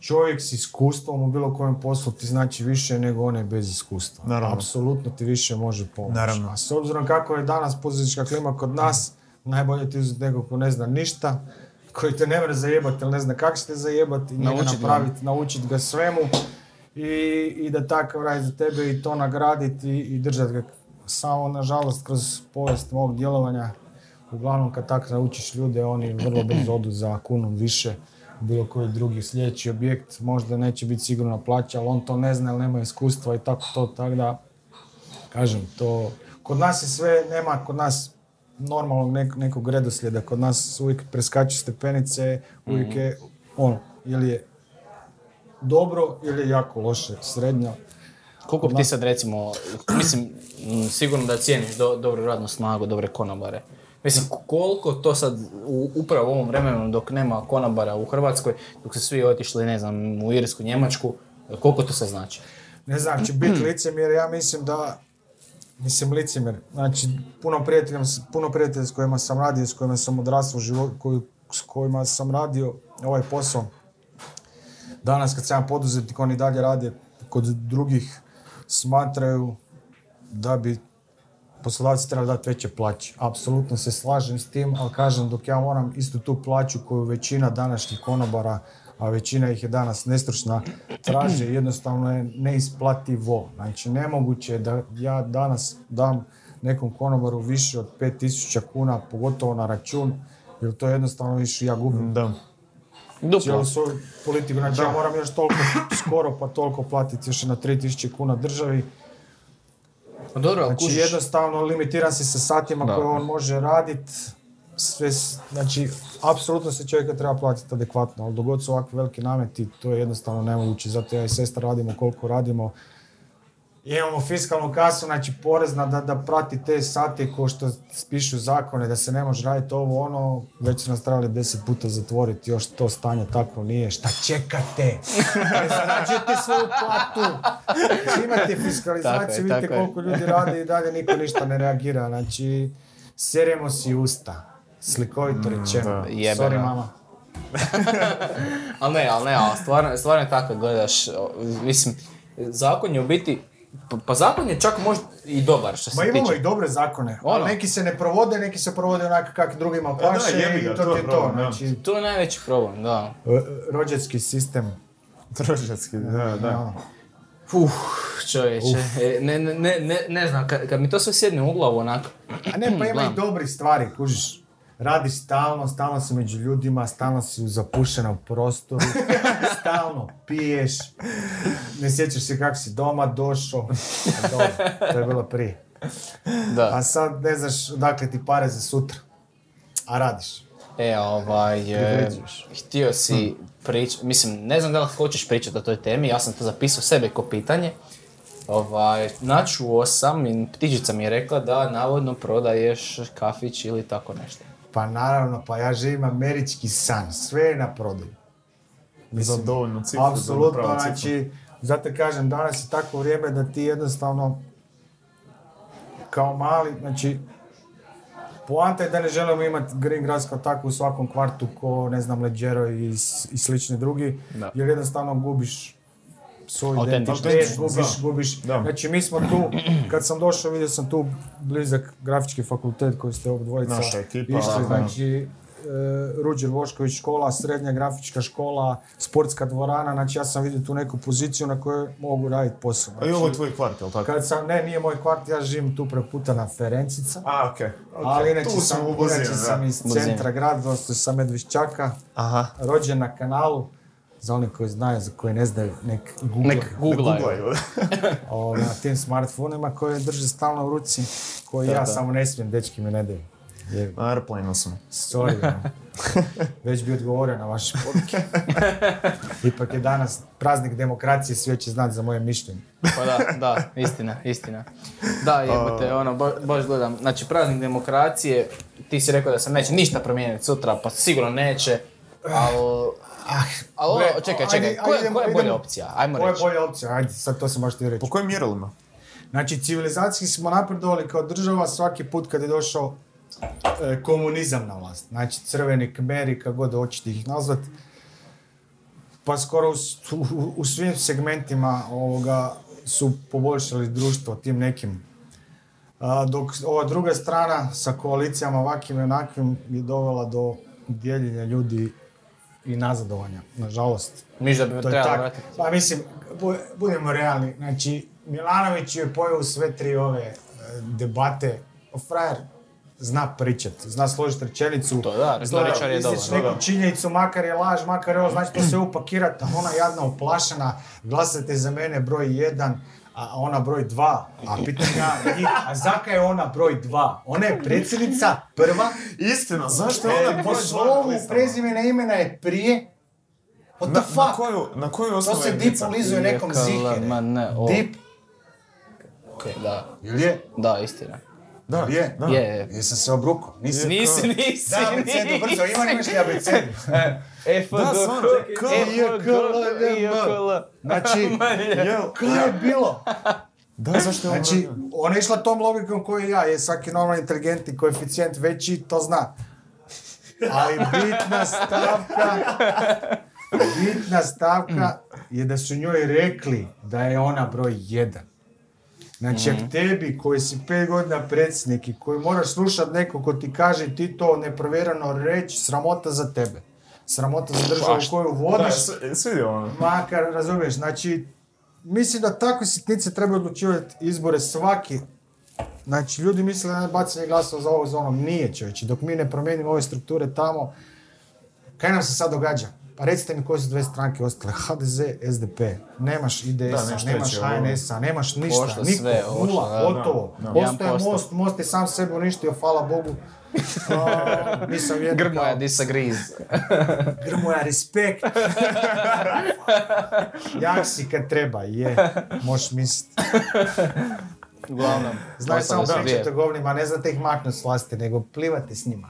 čovjek s iskustvom u bilo kojem poslu ti znači više nego onaj bez iskustva. Naravno. Apsolutno ti više može pomoći. Naravno. A s obzirom kako je danas poduzetnička klima kod nas, najbolje ti uzeti nekog ko ne zna ništa, koji te ne mre zajebati ili ne zna kako ćete zajebati, njega Naučit napraviti, naučiti ga svemu i, i da takav radi za tebe i to nagraditi i, i držati ga. Samo, nažalost, kroz povijest mog djelovanja, uglavnom kad tako naučiš ljude, oni vrlo brzo odu za kunom više bilo koji drugi sljedeći objekt, možda neće biti sigurno plaća, ali on to ne zna, nema iskustva i tako to, tako da, kažem, to, kod nas je sve, nema kod nas normalnog nek- nekog redoslijeda. Kod nas uvijek preskaču stepenice, uvijek Mhm. je ono, ili je dobro ili je jako loše, srednja. Koliko bi ti sad recimo, mislim, m, sigurno da cijeniš do, dobru radnu snagu, dobre konobare. Mislim, koliko to sad, u, upravo u ovom vremenu dok nema konobara u Hrvatskoj, dok su svi otišli, ne znam, u Irsku, Njemačku, koliko to sad znači? Ne znam, će biti licemjer, ja mislim da, mislim licemjer, znači puno prijatelja, puno prijatelja s kojima sam radio, s kojima sam odrastao u životu, koji, s kojima sam radio ovaj posao. Danas kad sam poduzetnik, oni dalje rade kod drugih, smatraju da bi poslodavci trebali dati veće plaće. Apsolutno se slažem s tim, ali kažem dok ja moram istu tu plaću koju većina današnjih konobara, a većina ih je danas nestručna, traže jednostavno je neisplativo. Znači nemoguće je da ja danas dam nekom konobaru više od 5000 kuna, pogotovo na račun, jer to jednostavno više ja gubim Da. Duplo. cijelu svoju politiku. Znači ja moram još toliko skoro pa toliko platiti još na 3000 kuna državi. Pa Dobro, Znači kužiš, jednostavno limitiran si sa satima Da. koje on može radit. Sve, znači, apsolutno se čovjeka treba platiti adekvatno, ali dogod su ovakvi veliki nameti, to je jednostavno nemoguće. Zato ja i sestra radimo koliko radimo. Imamo fiskalnu kasu, znači porezna da, da prati te sate ko što spišu zakone, da se ne može raditi ovo ono, već su nas trebali deset puta zatvoriti, još to stanje tako nije. Šta čekate? Ne zarađujete svoju platu. Znači, imate fiskalizaciju, vidite koliko ljudi radi i dalje niko ništa ne reagira. Znači, seremo si usta. Slikovito rečeno. da. Jebeno. Sorry mama. ali ne, ali ne, ali stvarno, stvarno je tako gledaš, mislim, zakon je u biti, pa, pa zakon je čak možda i dobar što se Ma imamo tiče. i dobre zakone, Ono. ali neki se ne provode, neki se provode onako kako drugima paše jebi ga, i to to ti je je to. problem. Znači, To je najveći problem, da. e, rođački sistem. Trošački, da, da. ono. Uf, čovječe, e, ne, ne, ne, ne, ne znam, kad, kad mi to sve sjedne u glavu onako. A ne, pa ima i dobrih stvari, kužiš. Radiš stalno, stalno si među ljudima, stalno si u zapušenom prostoru, stalno piješ, ne sjećaš se kako si doma došao. Dobro, to je bilo prije. Da. A sad ne znaš odakle ti pare za sutra, a radiš. E, ovaj, e, htio si prič, mislim, ne znam da li hoćeš pričati o toj temi, ja sam to zapisao sebe ko pitanje. Ovaj, načuo sam i ptičica mi je rekla da navodno prodaješ kafić ili tako nešto. Pa naravno, pa ja živim američki san, sve je na prodaju. Za dovoljnu cifru. za Apsolutno, cifru. znači, zato kažem, danas je takvo vrijeme da ti jednostavno kao mali, znači, poanta je da ne želimo imati Green Grass kao takvu u svakom kvartu ko, ne znam, Leđero i, i slični drugi, Da. jer jednostavno gubiš svoj identitet, gubiš, Da. gubiš. Da. Znači, mi smo tu, kad sam došao, vidio sam tu blizak grafički fakultet koji ste ovdje dvojica Naša ekipa, išli, aha. znači, e, Ruđer Vošković škola, srednja grafička škola, sportska dvorana, znači ja sam vidio tu neku poziciju na kojoj mogu raditi posao. A i Znači, ovo je tvoj kvart, jel tako? kad sam, ne, nije moj kvart, ja živim tu preputa na Ferencica, A, okej. ali inače sam, u blizini, inače sam iz centra grada, dosta sam Medvišćaka, Aha. rođen na kanalu, za oni koji znaju, za koji ne znaju, nek google. Nek googlaju. Googlaju. O, na tim smartfonima koje drže stalno u ruci, koji ja samo ne smijem, dečki mi ne daju. Airplane sam. sorry, već bi odgovorio na vaše poruke. Ipak je danas praznik demokracije, svi će znati za moje mišljenje. Pa da, da, istina, istina. Da, jebote, ono, ba- baš gledam. Znači, praznik demokracije, ti si rekao da se neće ništa promijeniti sutra, pa sigurno neće, ali... Ali ovo, Gle, čekaj, ajde, čekaj, koja, ajde, koja je bolja idemo. opcija? Ajmo Koja je reći. bolja opcija? Ajde, sad to se možete reći. Po kojim mjerilima? Znači, civilizacijski smo napredovali kao država svaki put kad je došao e, komunizam na vlast. Znači, crveni kmeri, kako god hoćete ih nazvat. Pa skoro u, u- u svim segmentima ovoga su poboljšali društvo tim nekim. A, dok ova druga strana sa koalicijama ovakvim i onakvim je dovela do dijeljenja ljudi i nazadovanja, nažalost. Miš da bi To trebalo vratiti. Pa mislim, bu- budemo realni, znači Milanović je pojeo sve tri ove e, debate, frajer zna pričat, zna složiti rečenicu, To da, da, neku činjenicu, makar je laž, makar je ovo, znači to sve upakirat, ona jadna oplašena, glasajte za mene broj jedan, a ona broj dva. A pitam ja njih, a zaka je ona broj dva? Ona je predsjednica prva, Istina, zašto je ona e, broj dva na slovu prezimena imena je prije. What Na, the na fuck? koju, na koju To osnovu se je dip Nica? ulizuje nekom zihe. ma ne, o. Dip, Ok, da. ili je? Da, istina. Da, Je? da. Je, je. Jesam se obrukao? Nisam. Nisi, nisi, Da, abecedu, brzo, ima imaš li abecedu? E, F, H, K, F, J, K, L, L. Znači, Jel, kaj je bilo? Da, zašto je Znači, dva? ona je išla tom logikom koju ja, je svaki normalni inteligentni koeficijent veći, to zna. Ali bitna stavka, bitna stavka je da su njoj rekli da je ona broj jedan. Znači, Mhm. ak tebi koji si pet godina predsjednik i koji moraš slušat neko ko ti kaže ti to neprovjereno reći, sramota za tebe. Sramota za državu koju Da, vodiš. ono. Makar, razumiješ, znači, mislim da takve sitnice treba odlučivati izbore svaki. Znači, ljudi misle da je bacanje glasova za ovo, za ono. Nije čovječe. Dok mi ne promijenimo ove strukture tamo, kaj nam se sad događa? Pa recite mi koje su dve stranke ostale. HDZ, SDP. Nemaš IDS-a, nemaš. HNS-a, nemaš ništa. Pošlo Niko, sve, ošlo, nula, gotovo. Ostaje 1%. most, most je sam sebe uništio, hvala Bogu. A, nisam vjernik, Grmoja ali- disagrees. Grmoja, respekt. Jak si kad treba, je. Možeš misliti. Uglavnom. Znaju samo pričati o govnima, ne znate ih maknuti s vlasti, nego plivate s njima.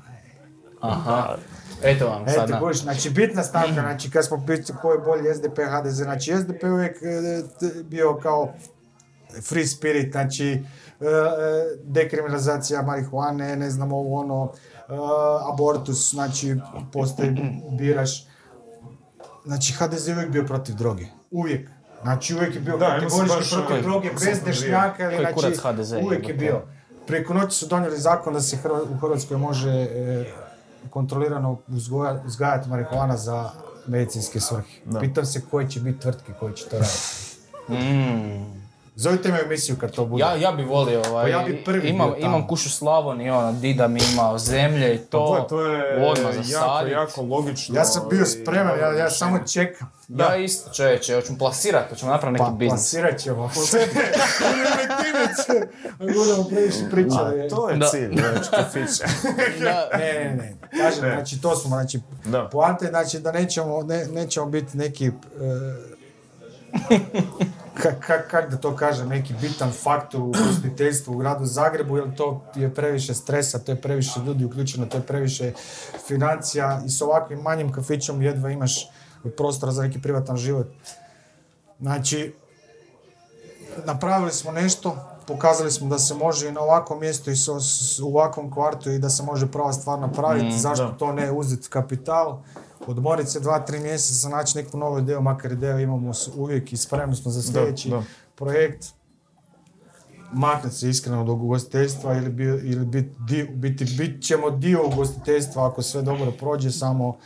Aha. Eto vam sad Eto, na... kužiš, znači bitna stavka, znači kad smo pitali ko je bolji SDP, HDZ, znači SDP je uvijek e, bio kao free spirit, znači e, e, dekriminalizacija marihuane, ne znam ovo ono, abortus, znači postoji, biraš. Znači HDZ je uvijek bio protiv droge, uvijek. Znači uvijek je bio kategorički protiv droge, bez dešnjaka, ili Koji znači HDZ uvijek je bio. Preko noći su donijeli zakon da se u Hrvatskoj može e, kontrolirano uzgoja, uzgajati marihuana za medicinske svrhe. Da. Pitam se koje će biti tvrtke koje će to raditi. Mm. Zovite me u emisiju kad to bude. Ja, ja bi volio, ovaj, Pa ja bi prvi imam, bio tamo. imam kuću Slavonije, ono, dida mi imao zemlje i to, Pa to, to je odmah jako, zasadit. jako logično. Ja sam bio i spreman, ja, ja samo čekam. Ja isto čovječe, hoćemo plasirat, hoćemo napraviti neki Pa, biznis. plasirat ćemo. Budemo previše pričali. A, to je Da. cilj, znači, kafića. Da. Ne, ne, ne. Kažem, znači to smo, znači, Da. poanta je znači da nećemo, ne, nećemo biti neki, e, kak, kak, da to kažem, neki bitan faktor u ugostiteljstvu u gradu Zagrebu, jer to je previše stresa, to je previše ljudi uključeno, to je previše financija i s ovakvim manjim kafićom jedva imaš prostora za neki privatan život. Znači, napravili smo nešto, pokazali smo da se može i na ovakvom mjestu i so- s- u ovakvom kvartu i da se može prava stvar napraviti, zašto da. to ne uzeti kapital, odmorit se dva, tri mjeseca, naći neku novu ideju, makar ideju imamo uvijek i spremni smo za sljedeći da. projekt, maknuti se iskreno od ugostiteljstva ili, bi, ili bit, dio, biti, bit ćemo dio ugostiteljstva ako sve dobro prođe, samo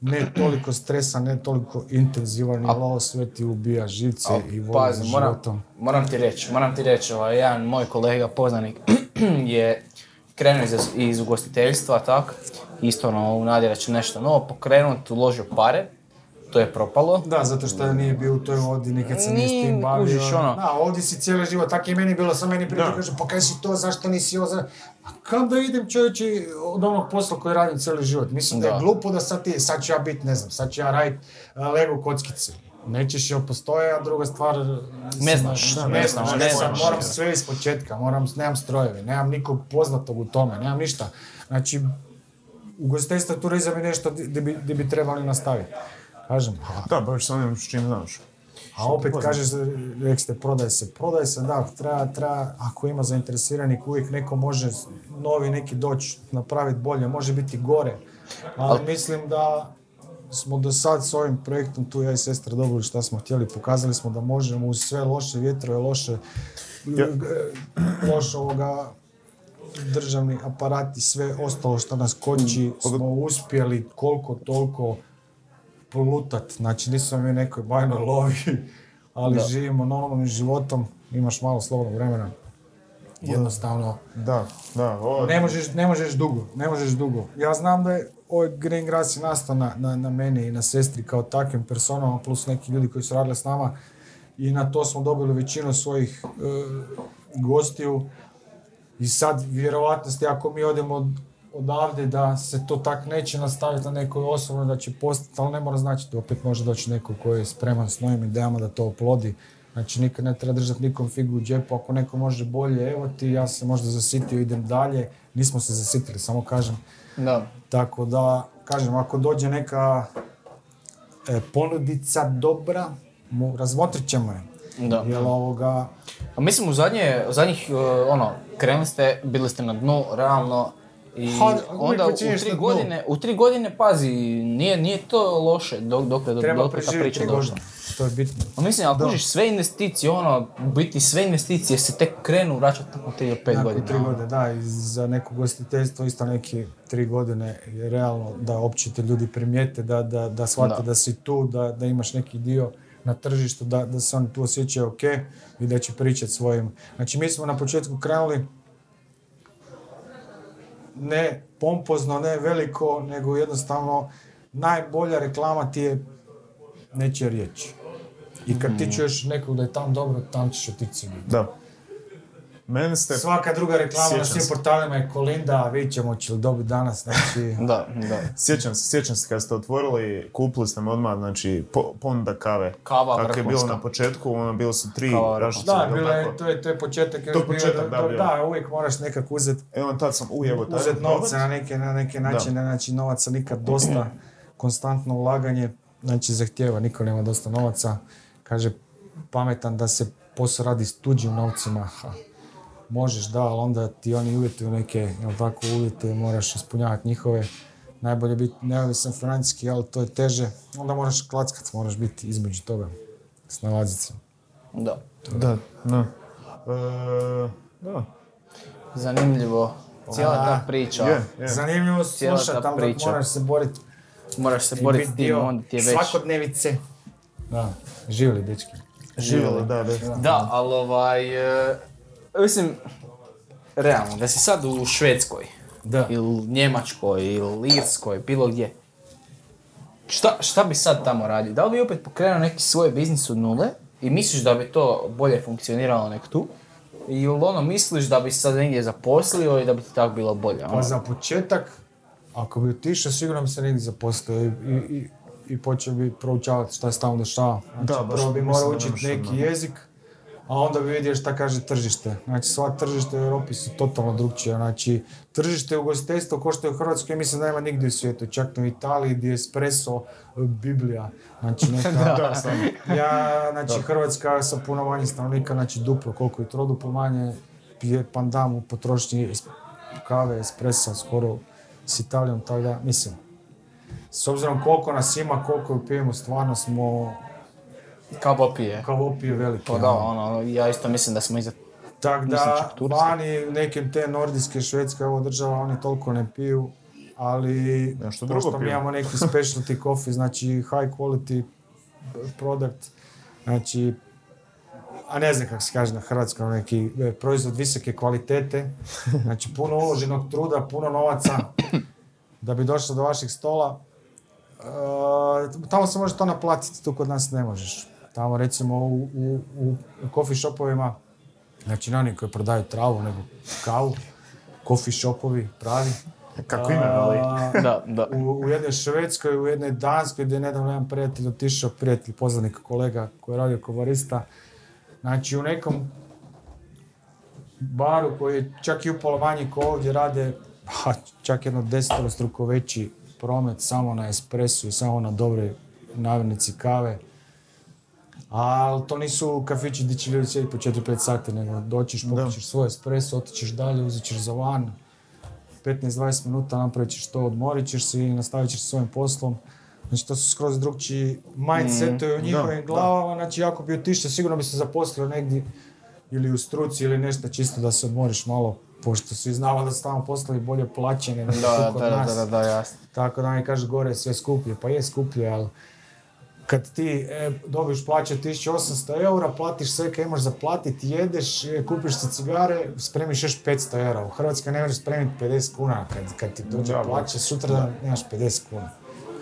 ne toliko stresa, ne toliko intenzivan i lao sve ti ubija živce i voli za Pazi, moram, moram ti reći, moram ti reći, ovaj, jedan moj kolega, poznanik, je krenuo iz, iz ugostiteljstva, tak, isto ono, u nadi da će nešto novo pokrenut, uložio pare, to je propalo. Da, zato što nije bio u toj vodi, nikad se nije s tim bavio. kužiš, ono. Da, ovdje si cijeli život, tako je i meni bilo, sam meni prije kaže, pa kaj si to, zašto nisi ovo, za... A kam da idem čovječe od onog posla koji radim cijeli život? Mislim da, Da. je glupo da sad ti, sad ću ja biti, ne znam, sad ću ja radit uh, Lego kockice. Nećeš jel postoje, a druga stvar... Ne znaš, ne, ne znaš, ne znaš. moram sve iz početka, moram, nemam strojeve, nemam nikog poznatog u tome, nemam ništa. Znači, ugostiteljstvo i turizam je nešto gdje bi, di bi trebali nastaviti. Kažem, a Da, baš sa onim s čim znaš. a opet kažeš, rekli ste, prodaje se. Prodaje se, da, treba, treba, ako ima zainteresiranih, uvijek neko može novi neki doći napraviti bolje, može biti gore. Ali mislim da smo do sad s ovim projektom, tu ja i sestra dobili šta smo htjeli, pokazali smo da možemo uz sve loše vjetrove, loše, loše ovoga, državni aparat i sve ostalo što nas koči, smo uspjeli koliko toliko polutat. Znači nisam mi nekoj bajnoj lovi, ali živimo normalnim životom, imaš malo slobodnog vremena. Jednostavno, Da, da, ovo... ne možeš, ne možeš dugo, ne možeš dugo. Ja znam da je ovaj Green Grass je nastao na, na, na meni i na sestri kao takvim personama, plus neki ljudi koji su radili s nama. i na to smo dobili većinu svojih e, gostiju. I sad, vjerovatnosti, ako mi odemo od, odavde, da se to tak neće nastaviti na nekoj osobnoj, da će postati, ali ne mora značiti, opet može doći neko koji je spreman s novim idejama da to oplodi. Znači, nikad ne treba držati nikom figu u džepu, ako neko može bolje, evo ti, ja se možda zasitio, idem dalje. Nismo se zasitili, samo kažem. Da. Tako da, kažem, ako dođe neka e, ponudica dobra, mu, razmotrit ćemo je. Da. Jer ovoga, A mislim u zadnje, u zadnjih, uh, ono, krenuli ste, bili ste na dnu, realno, i Ha, onda u tri godine, u tri godine, pazi, nije, nije to loše dok, dok, dok, treba dok ta priča došla. To je bitno. A mislim, ako kužiš sve investicije, ono, biti sve investicije se tek krenu vraćati nakon 3 do 5 Nakon godina. tri ono. godine, da, i za neko gostiteljstvo isto neki tri godine je realno da opće te ljudi primijete, da, da, da shvate Da. da. si tu, da, da imaš neki dio na tržištu, da, da se oni tu osjećaju ok i da će pričati svojim. Znači mi smo na početku krenuli ne pompozno, ne veliko, nego jednostavno najbolja reklama ti je nečija riječ. I kad ti čuješ nekog da je tam dobro, tam ćeš otići sigurno. Da. Meni ste... Svaka druga reklama na Sjećam svim se. portalima je Kolinda, vidit ćemo će li dobiti danas, znači... Da, da. Sjećam se, sjećam se kad ste otvorili, kupili ste me odmah, znači, po, ponuda kave. Kava Kako je bilo na početku, ono, bilo su tri rašice, Da, bilo je, to je, to je početak. To je bio početak, da, da, da, uvijek moraš nekak uzet, Evo, tad sam, u, evo, taj uzet novce na neke, na neke načine, znači novaca nikad dosta, konstantno ulaganje, znači zahtjeva, niko nema dosta novaca, kaže pametan da se posao radi s tuđim novcima, ha, možeš da, ali onda ti oni uvjetuju neke, jel tako, uvjete, moraš ispunjavati njihove, najbolje biti neovisan financijski, ali to je teže, onda moraš klackat, moraš biti između toga, snalazit se. da. Da, da. E, da. Zanimljivo. Cijela ta priča. Je, je. Zanimljivo slušati, priča. moraš se boriti Moraš se boriti s tim, onda ti je već... svakodnevice. Da, živjeli dečki. Živjeli, da, da. Da, ali ovaj, e, mislim, realno, da si sad u Švedskoj, Da. ili Njemačkoj, ili Irskoj, bilo gdje, šta, šta bi sad tamo radio? Da li bi opet pokrenuo neki svoj biznis od nule i misliš da bi to bolje funkcioniralo nek tu? Ili ono misliš da bi se sad negdje zaposlio i da bi ti tako bilo bolje? ono? Pa za početak, ako bi otišao, sigurno bi se negdje zaposlio i, i, i, i počeo bi proučavati šta se tamo dešava. Znači, Da, baš prvo bi morao da učiti neki odmah. jezik, a onda bi vidio šta kaže tržište. Znači, sva tržište u Europi su totalno drugčija. Znači, tržište ugostiteljstva ko što je u Hrvatskoj, mislim da nema nigdje u svijetu. Čak u Italiji gdje je espresso Biblija. Znači, neka, Da, stvarno. Ja, znači, Hrvatska sa puno manje stanovnika, znači duplo, koliko je troduplo manje, pije pandam u potrošnji kave, espressa, skoro s Italijom, tako da, mislim, s obzirom koliko nas ima, koliko ju pijemo, stvarno smo Kao opije veliki. Pa da, ono, ja isto mislim da smo iza... Tako da, vani neke te nordijske, švedske, ovo država, oni toliko ne piju, ali Nešto drugo pošto mi imamo neki specialty coffee, znači high quality product, znači, a ne znam kako se kaže na hrvatskom, neki e, proizvod visoke kvalitete, znači puno uloženog truda, puno novaca da bi došlo do vašeg stola. E, tamo se može to naplatiti, tu kod nas ne možeš. Tamo recimo u, u, u, u coffee shopovima, znači ne oni koji prodaju travu, nego kavu, coffee shopovi pravi. Kako ime, ali... Da, da. u, u jednoj Švedskoj, u jednoj Danskoj, gdje je nedavno jedan prijatelj otišao, prijatelj, poznanik kolega koji je radio kao barista. Znači u nekom baru koji je čak i upola manji ko ovdje rade, čak jedno desetorostruko veći promet samo na espresu i samo na dobroj namirnici kave. Ali to nisu kafići gdje će ljudi sjediti po 4-5 sati, nego doćiš, popićeš svoj espresso, otićeš dalje, uzet ćeš za van, 15-20 minuta napravit ćeš to, odmorit ćeš se i nastavit ćeš svojim poslom. Znači to su skroz drugčiji mindsetovi u njihovim da. glavama, znači ako bi otišao sigurno bi se zaposlio negdje ili u struci ili nešto čisto da se odmoriš malo, pošto svi znamo da su tamo poslovi bolje plaćeni nego Da, kod da, da, nas. da, da, jasno. Tako da mi kaže gore sve skuplje, pa je skuplje, ali kad ti e, dobiš plaće 1800 eura, platiš sve kaj imaš za platiti, jedeš, e, kupiš si cigare, spremiš još 500 eura. U Hrvatskoj ne možeš spremiti 50 kuna kad, kad ti dođe Da, plaća, sutra da nemaš 50 kuna.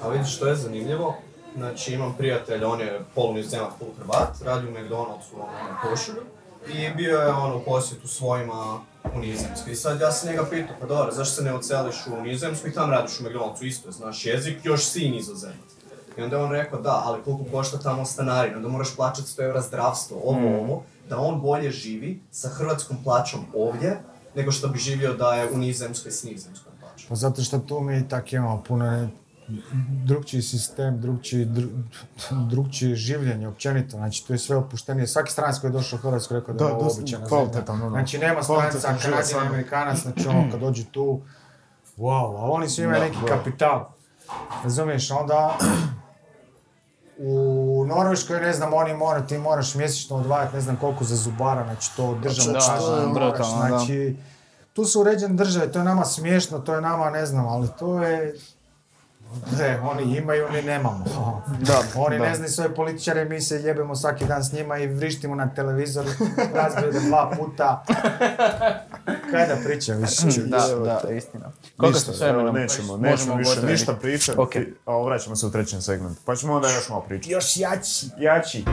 A vidiš što je zanimljivo? Znači imam prijatelja, on je polunizemac, poluhrvat, radi u McDonald'su ono, na košulju. I bio je ono u posjetu svojima u Nizemsku. I sad ja sam njega pitao, pa dobro, zašto se ne oceliš u Nizemsku i tam radiš u McDonald'su, isto je, znaš jezik, još si nizozemac. I onda je on rekao, da, ali koliko košta tamo stanarina, onda moraš plaćati 100 eura zdravstvo, ovo, ovo, da on bolje živi sa hrvatskom plaćom ovdje, nego što bi živio da je u Nizemskoj s nizemskom plaćom. Pa zato što tu mi tak imamo puno drugčiji sistem, drugčiji, dru, drugčije življenje općenito, znači tu je sve opuštenije. Svaki stranac koji je došao u Hrvatsku rekao da je Da, ovo dosta običajna zemlja. Znači nema stranca, kanadina, amerikanac, znači ono kad dođe tu, wow, ali oni svi imaju neki kapital. Razumiješ, onda u Norveškoj, ne znam, oni moraju, ti moraš mjesečno odvajati ne znam koliko za zubara, znači to država Da, to je moraš, brutalno, da. znači, tu su uređene države, to je nama smiješno, to je nama, ne znam, ali to je, ne, oni imaju, mi nemamo. Da, Oni da. ne znaju svoje političare, mi se jebemo svaki dan s njima i vrištimo na televizor, razbiju dva puta. Kaj da pričam više? Da, da, istina. Koliko smo s evo, vremenom? nećemo, Možemo nećemo više ništa pričati, Ok. a vraćamo se u trećem segmentu. Pa ćemo onda još malo pričati. Još jači. Jači.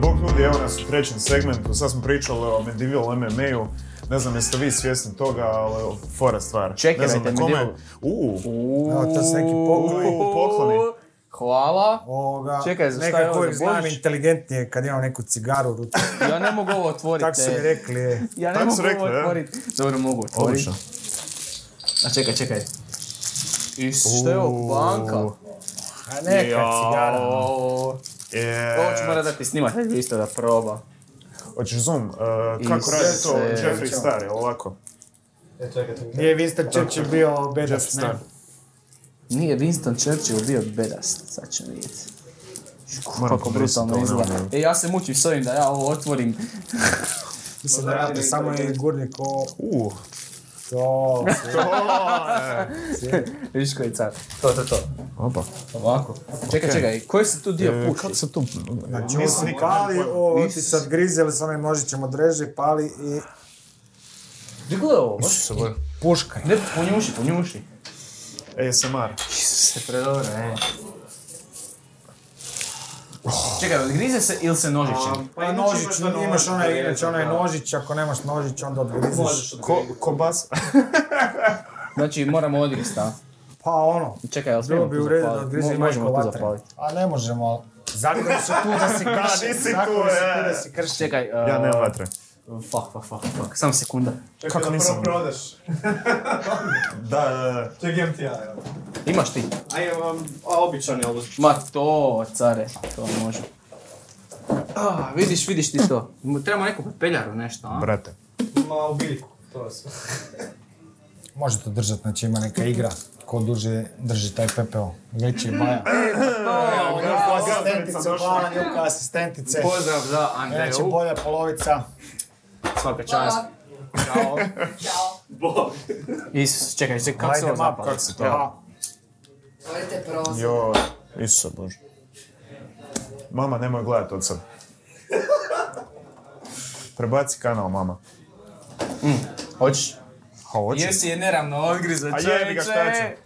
Bog ljudi, evo nas u trećem segmentu, sad smo pričali o Medieval MMA-u, ne znam jeste vi svjesni toga, ali fora stvar. Čekaj, ne znam na kome... Uuu, to su neki pokloni. Pokloni. Hvala. Ovoga, Čekaj, za šta je ovo, znam inteligentnije kad imam neku cigaru u ruci. Ja ne mogu ovo otvoriti. Tako su mi rekli. je. Ja ne Tako mogu rekli, ovo ja? otvoriti. Dobro, mogu otvoriti. A čekaj, čekaj. Is, što je ovo, banka? A neka cigara. Ovo ću morat dati snimatelju isto da proba. Hoćeš zoom? Uh, kako radi to Jeffrey Star, je li ovako? E. Nije Winston Churchill bio Jeffrey bedas, Star. ne? Nije Winston Churchill bio bedast, sad ćemo vidjeti. Kako brutalno izgleda. E, ja se mučim s ovim da ja ovo otvorim. Mislim da radi samo je gurnik o... Uuu. To... Viš koji car. To, to, to. Opa. Ovako. Čekaj, čekaj, koji se tu dio E, puši? kako se tu... Znači, ovo nikad pali, ovo ti sad grizeli s onim nožićem od reže, pali i Gdje gledaj ovo? puška. Ne, ponjuši, ponjuši. ASMR. Isuse, predobro, e. Čekaj, grize se ili se nožićem? Pa nožić, imaš onaj, inače onaj nožić, ako nemaš nožić, onda odgrizeš. Možeš Ko, kobas? Znači, moramo odgrist, a? Pa ono, Čekaj, jel smijemo bi tu u redu da zapaliti? odgrize Mo- i Možemo tu zapaliti. A ne možemo, ali... Zagrali su tu da nisi tu, Zagrali su tu e. da se krše. Čekaj, uh, Ja nemam vatre. Fuck, fuck, fuck, fuck. Samo sekunda. Čekaj Kako da nisam? prvo prodaš. Da, da, da. Čekaj, imam ti ja, evo. Imaš ti? A imam, a običan je ovo. Ma to, care, to može. Ah, vidiš, vidiš ti to. Trebamo neku pepeljaru, nešto, a? Brate. Ma u biljku, to je sve. Može to držati, znači ima neka igra. Ko duže drži taj pepeo. Veći je baja. Došla. hvala Njuka, asistentice. Pozdrav za Znači Andreju. bolja polovica. Svaka čast. Ćao. Ćao. Isus, čekaj, čekaj, kako se ovo map, zapali? Kako se to? Otvorite prozor. Jo, Isuse Bože. Mama, nemoj gledat od sad. Prebaci kanal, mama. Hoćeš? Ha, hoću. Jesi je neravno odgriza, A jebi ga, šta čovječe.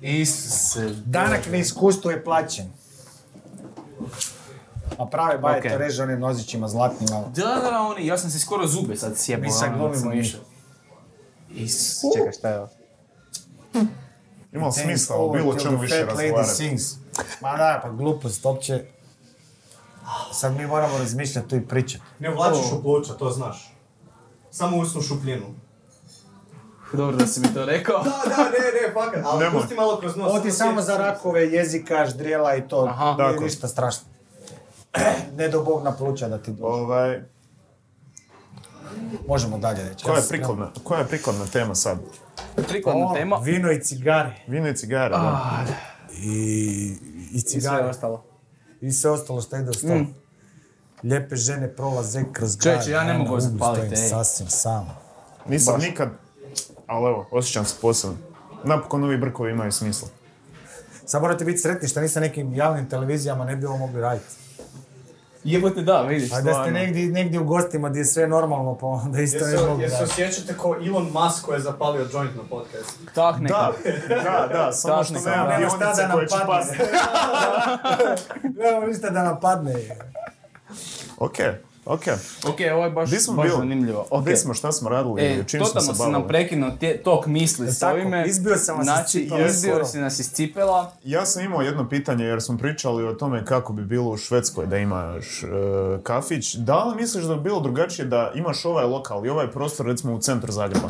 Isuse. Danak na iskustvu je plaćen. A prave baje Okej. to reže onim nozićima zlatnima. Da, da, da, oni, ja sam si skoro zube sad sjebao. Mi sad ono, glumimo išao. Isus, čekaj, šta je ovo? Imao smisla o bilo čemu više razgovarati. Ma da, pa glupost, opće. Sad mi moramo razmišljati tu i pričati. Ne vlačiš u pluća, to znaš. Samo usnu šupljinu. Dobro da si mi to rekao. Da, da, ne, ne, fakat. Ali Nemoj. pusti malo kroz nos. Ovo ti samo za rakove, jezika, ždrijela i to. Aha. Nije Tako. ništa strašno. Ne do Bog na pluća da ti dođe. Ovaj, Možemo dalje reći. koja Ja je prikladna, koja je prikladna tema sad? Prikladna spremam. tema. Vino i cigare. Vino i cigare, da. I, i I sve cigare. ostalo. I sve ostalo što ide u stol. Lijepe žene prolaze kroz grad. Čovječe, ja ne mogu zapaliti. Sasvim sam. Nisam nikad, ali evo, osjećam se posebno. Napokon ovi brkovi imaju smisla. Sad morate biti sretni što nisam nekim javnim televizijama ne bi ovo mogli raditi. Jebote da, vidiš, A da ste negdje, negdje u gostima gdje je sve normalno, pa onda isto Jesu, mogu jesu osjećate ko Elon Musk koji je zapalio joint na podcast? Tak neka. Da, da, da, samo Tak što nema dionice da koje će pasti. padne. Nema ništa da nam padne. Ok, ok. Ovo je baš, smo baš zanimljivo. Ok. Gdje smo, šta smo radili, E, čim smo totalno se si nam bavili? prekinuo tje- tok misli s tako? ovime. Izbio sam vas iz znači, cipela izbio skoro. si nas iz cipela. Ja sam imao jedno pitanje jer smo pričali o tome kako bi bilo u Švedskoj da imaš e, kafić. Da li misliš da bi bilo drugačije da imaš ovaj lokal i ovaj prostor recimo u centru Zagreba?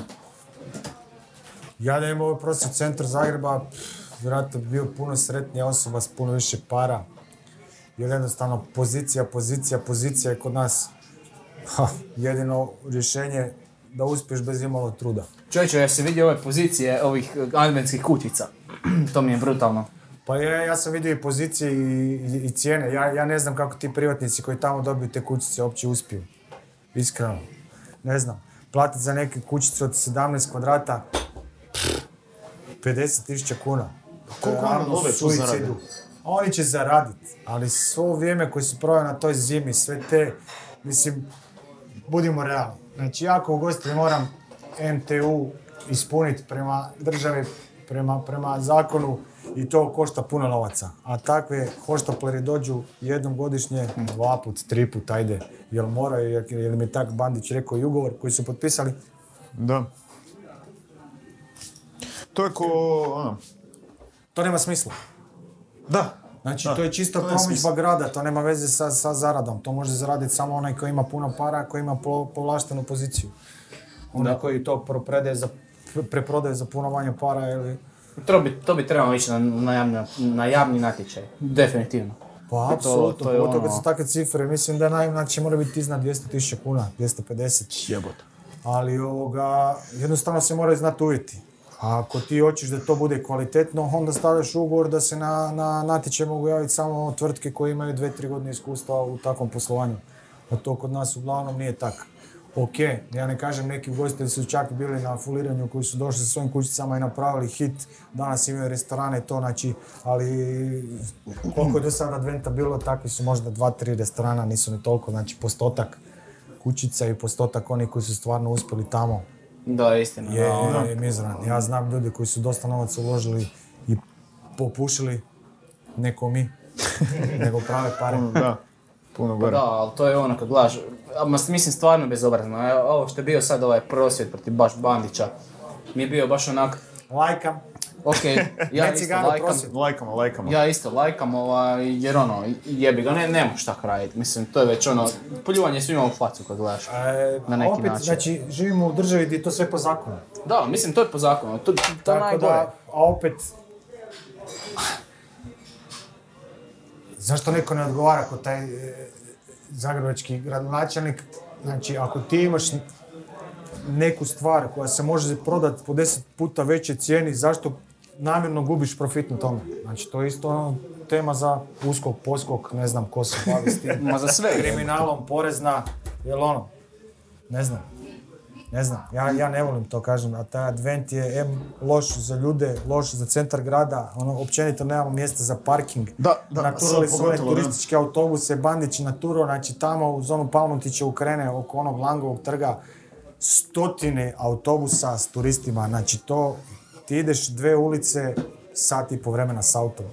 Ja da imam ovaj prostor centar Zagreba, pff, vjerojatno bi bio puno sretnija osoba s puno više para. Jer jednostavno pozicija, pozicija, pozicija je kod nas ha, jedino rješenje da uspiješ bez imalo truda. Čovječe, ja se vidio ove pozicije ovih eh, adventskih kućica. to mi je brutalno. Pa ja, ja sam vidio i pozicije i, i, i cijene. Ja, ja ne znam kako ti privatnici koji tamo dobiju te kućice uopće uspiju. Iskreno. Ne znam. Platiti za neke kućice od 17 kvadrata 50.000 kuna. Koliko je oni ravno love tu zarade? Oni će zaraditi, ali svo vrijeme koje su proveli na toj zimi, sve te, mislim, budimo realni. Znači, ja kao ugostitelj moram MTU ispuniti prema državi, prema, prema zakonu i to košta puno novaca. A takve hoštapleri dođu jednom godišnje, dva put, tri put, ajde, jel moraju, jer, jer mi je tak Bandić rekao i ugovor koji su potpisali. Da. To je ko, ono, To nema smisla. Da. Znači, Da, to je promidžba smisla. grada, to nema veze sa, sa zaradom. To može zaraditi samo onaj koji ima puno para, koji ima po, povlaštenu poziciju. Onaj koji to propredaje za, preprodaje za puno manje para ili... To bi, to bi trebalo ići na, na, javni, na javni natječaj. Definitivno. Pa, apsolutno, to je pogotovo kad ono- su takve cifre. Mislim da naj, znači, mora biti iznad 200.000 kuna, 250. Jebote. Ali ovoga, jednostavno se moraju znati uvjeti. A ako ti hoćeš da to bude kvalitetno, onda stavljaš ugovor da se na, na natječaj mogu javiti samo tvrtke koje imaju 2-3 godine iskustva u takvom poslovanju. A to kod nas uglavnom nije tako. Ok, ja ne kažem, neki ugostitelji su čak bili na fuliranju koji su došli sa svojim kućicama i napravili hit. Danas imaju restorane to, znači, ali koliko je do sada adventa bilo, takvi su možda dva, tri restorana, nisu ni toliko, znači postotak kućica i postotak onih koji su stvarno uspjeli tamo Da, istina. je, da, ono. je mizeran. Ja znam ljude koji su dosta novaca uložili i popušili, neko mi, nego prave pare. Da, puno Pa gore. da, ali to je ono kad gledaš, a, ma, mislim stvarno bezobrazno. Evo, Ovo što je bio sad ovaj prosvjed protiv baš Bandića, mi je bio baš onak, Lajkam. Ok, ja Ne isto lajkam. Lajkamo, lajkamo. ja isto lajkam, ovaj, jer ono, jebi ga, ne, ne možeš tako raditi, mislim, to je već ono, poljuvanje svima u facu kad gledaš. E, Na a neki opet, način. znači, živimo u državi gdje je to sve po zakonu. Da, mislim, to je po zakonu, to, to, Tako najgore. da, a opet, zašto neko ne odgovara kod taj e, zagrebački gradonačelnik? Znači, ako ti imaš neku stvar koja se može prodati po deset puta većoj cijeni, zašto namjerno gubiš profit na tome? Znači, to je isto ono tema za uskok, poskok, ne znam ko se bavi s tim. Ma za sve. Kriminalom, porezna, jel ono? Ne znam. Ne znam, ja, ja ne volim to kažem, a taj advent je em loš za ljude, loš za centar grada, ono, općenito nemamo mjesta za parking. Da, da, Naturali su one pogotovo, da. turističke autobuse, bandići naturo, znači tamo u zonu Palmotića ukrene oko onog Langovog trga stotine autobusa s turistima, znači to, ti ideš dve ulice, sat i po vremena s autom.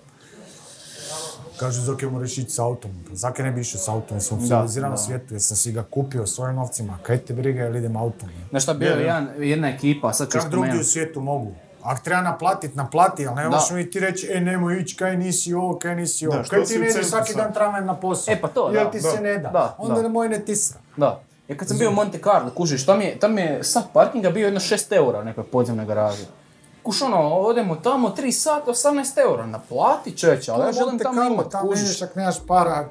Kažu, Zoke moraš ići s autom. Zake ne bi išao s autom, jer sam u civiliziranom svijetu, jer sam si ga kupio svojim novcima. Kaj te briga, jel idem autom? Znaš šta, bio je jedan, jedna ekipa, sad ću Kako drugdje u svijetu mogu? Ako treba naplatit, naplati, ali ne možeš mi ti reći, e, nemoj ići, kaj nisi ovo, kaj nisi ovo. Da, kaj ti ne ideš svaki dan tramvajem na posao? E, pa to, Jel da, ti da. se ne da? Da, Onda da. nemoj ne tisra. Da. Ja kad sam bio u Monte Carlo, kužiš, tam je, tam je sat parkinga bio jedno 6 eura u nekoj podzemnoj garaži. Kuš ono, odemo tamo 3 sata, 18 eura, naplati čovječe, ali ja želim tamo imat, tamo ideš ako nemaš para,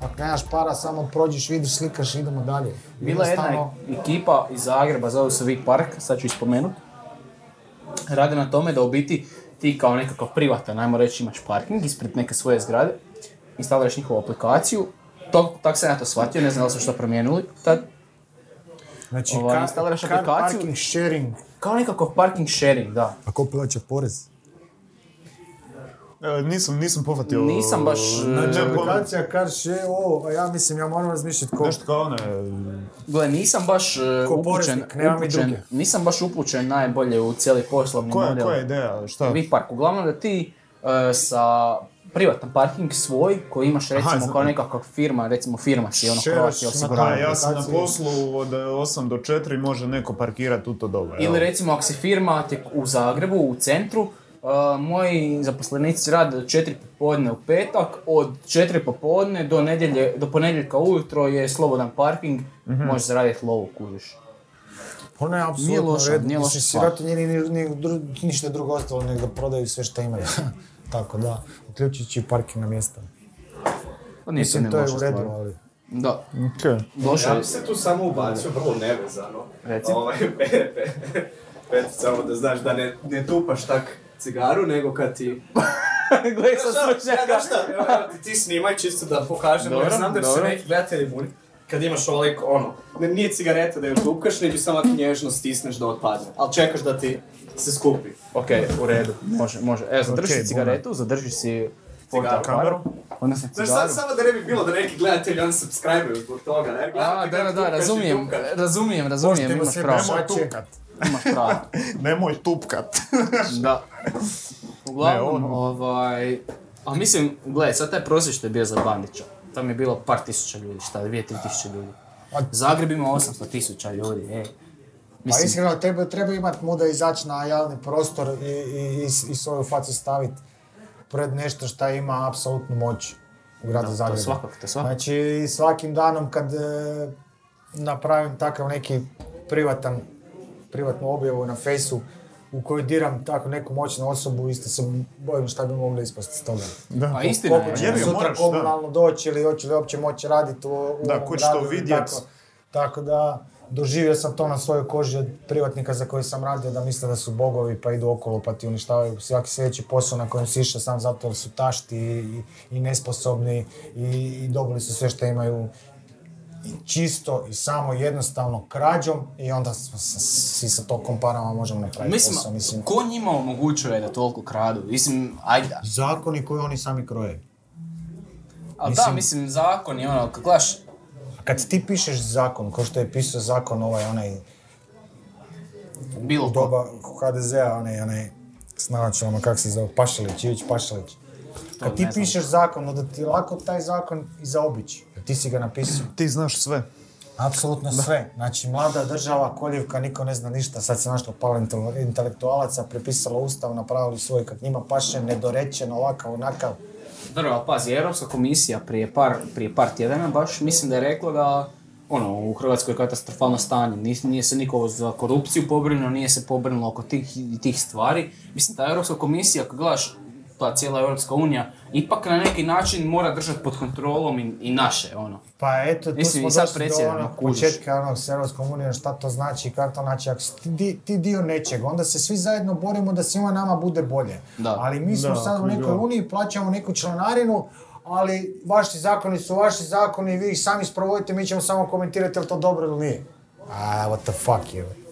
ako nemaš para, samo prođeš, vidiš, slikaš idemo dalje. Bila je jedna ekipa iz Zagreba, zove se Vik Park, sad ću ispomenut. Rade na tome da u biti ti kao nekakav privatan, ajmo reći, imaš parking ispred neke svoje zgrade, instaliraš njihovu aplikaciju, to, tako sam ja to shvatio, ne znam da li su što promijenili tad. Znači, ovaj, instaliraš aplikaciju. parking sharing. Kao nekakav parking sharing, da. A ko plaća porez? E, nisam, nisam pofatio... Nisam baš, e, ne, ono, Aplikacija kaže, e, o, a ja mislim, ja moram razmišljati ko... Nešto kao one... Gle, nisam baš e, Ko upućen, poreznik, nema mi upućen, druge. nisam baš upućen najbolje u cijeli poslovni Koja, model. koja je ideja? Šta? Vipark, uglavnom da ti e, sa privatan parking svoj koji imaš recimo znam. kao nekakva firma, recimo firma si ono Croatia osiguranje. Ja sam na poslu od 8 do 4 može neko parkirati u to doba. evo. Ili recimo ako si firma u Zagrebu, u centru, uh, moji zaposlenici rade od 4 popodne u petak, od 4 popodne do, nedjelje, do ponedjeljka ujutro je slobodan parking, možeš zaraditi lovu, kužiš. Ono je Nije apsolutno loša, u redu. nije loša stvar. sirotinji ni, ni, ni dru- ništa drugo ostalo nego da prodaju sve što imaju. Tako da, uključujući i parkingna mjesta. Pa nije Mislim, to je u redu, ali... Da, Ok. loša Ja bi se tu samo ubacio, vrlo nevezano. Reci. Ovaj, pe, samo da znaš da ne, ne tupaš tak cigaru, nego kad ti... Gledaj sa stručnjaka. ja, šta, evo, ti, ti snimaj čisto da pokažemo, Dobro, jer znam da se neki gledatelji buni. Kad imaš ovoliko, ono, ne, nije cigareta da ju tupkaš, nego samo ako nježno stisneš da otpadne. Ali čekaš da ti se skupi. Ok, u redu, može, može. Evo, zadrži Ok, si cigaretu, zadrži si Cigaru. fotokameru, onda sam Znaš, cigaru. sad, samo da ne bi bilo da neki gledatelji unsubscribe-uju zbog toga, ne? A, Gledati da, da, da, razumijem, razumijem, razumijem, imaš se pravo. Nemoj tupkat. Imaš pravo. Nemoj tupkat. Da. Uglavnom, Ne, ono. ovaj... A mislim, gledaj, sad taj prosjek što je bio za Bandića. Tam je bilo par tisuća ljudi, šta, dvije, tri tisuće ljudi. Zagreb ima 800 tisuća ljudi, ej. Pa Mislim, iskreno, treba, treba imati muda izaći na javni prostor i, i, i, i svoju facu staviti pred nešto što ima apsolutnu moć u gradu to Zagrebu. svakako, to svakako. Znači, svakim danom kad e, napravim takav neki privatan, privatnu objavu na fejsu u kojoj diram tako neku moćnu osobu, isto se bojim šta bi moglo ispasti s toga. Da. Pa istina je. Ga, sutra moraš, da. komunalno doći ili hoće li uopće moći raditi u, u Da, ovom ko će to gradu ili vidjet? Tako, tako da, doživio sam to na svojoj koži od privatnika za koje sam radio da misle da su bogovi pa idu okolo pa ti uništavaju svaki sljedeći posao na kojem si išao sam zato jer su tašti i, i nesposobni i, i dobili su sve što imaju i čisto i samo jednostavno krađom i onda smo se- svi sa tokom parama možemo napraviti Mislim, posao. Mislim, ko njima omogućuje da toliko kradu? Mislim, ajde. zakoni koje oni sami kroje. Ali da, mislim, zakon je ono, kad gledaš, kad ti pišeš zakon, kao što je pisao zakon ovaj onaj bilo doba HDZ-a, onaj, onaj, s naočalama, kak se zove, Pašalić, Ivić Pašalić. Kad ti pišeš zakon, onda ti lako taj zakon i zaobići. Ti si ga napisao. Ti znaš sve. Apsolutno sve. Znači, mlada država, koljevka, niko ne zna ništa. Sad se našlo intele- intelektualaca, prepisalo ustav, napravili svoj kak njima paše, nedorečen, ovakav, onakav. Dobro, ali pazi, Europska komisija prije par, prije par tjedana baš mislim da je rekla da ono, u Hrvatskoj je katastrofalno stanje, nije, nije se niko za korupciju pobrinuo, nije se pobrinulo oko tih, tih stvari. Mislim, ta Europska komisija, kad gledaš ta cijela Europska unija, ipak na neki način mora držati pod kontrolom i, i naše, ono. Pa eto, tu Mislim, smo došli do onog početka onog s Europskom unijom, šta to znači, kako to znači. Ako ti, ti dio nečeg, onda se svi zajedno borimo da svima nama bude bolje. Da. Ali mi smo Da, sad u nekoj uniji, plaćamo neku članarinu, ali vaši zakoni su vaši zakoni, vi ih sami sprovodite, mi ćemo samo komentirati je li to dobro ili nije. A, what the fuck je.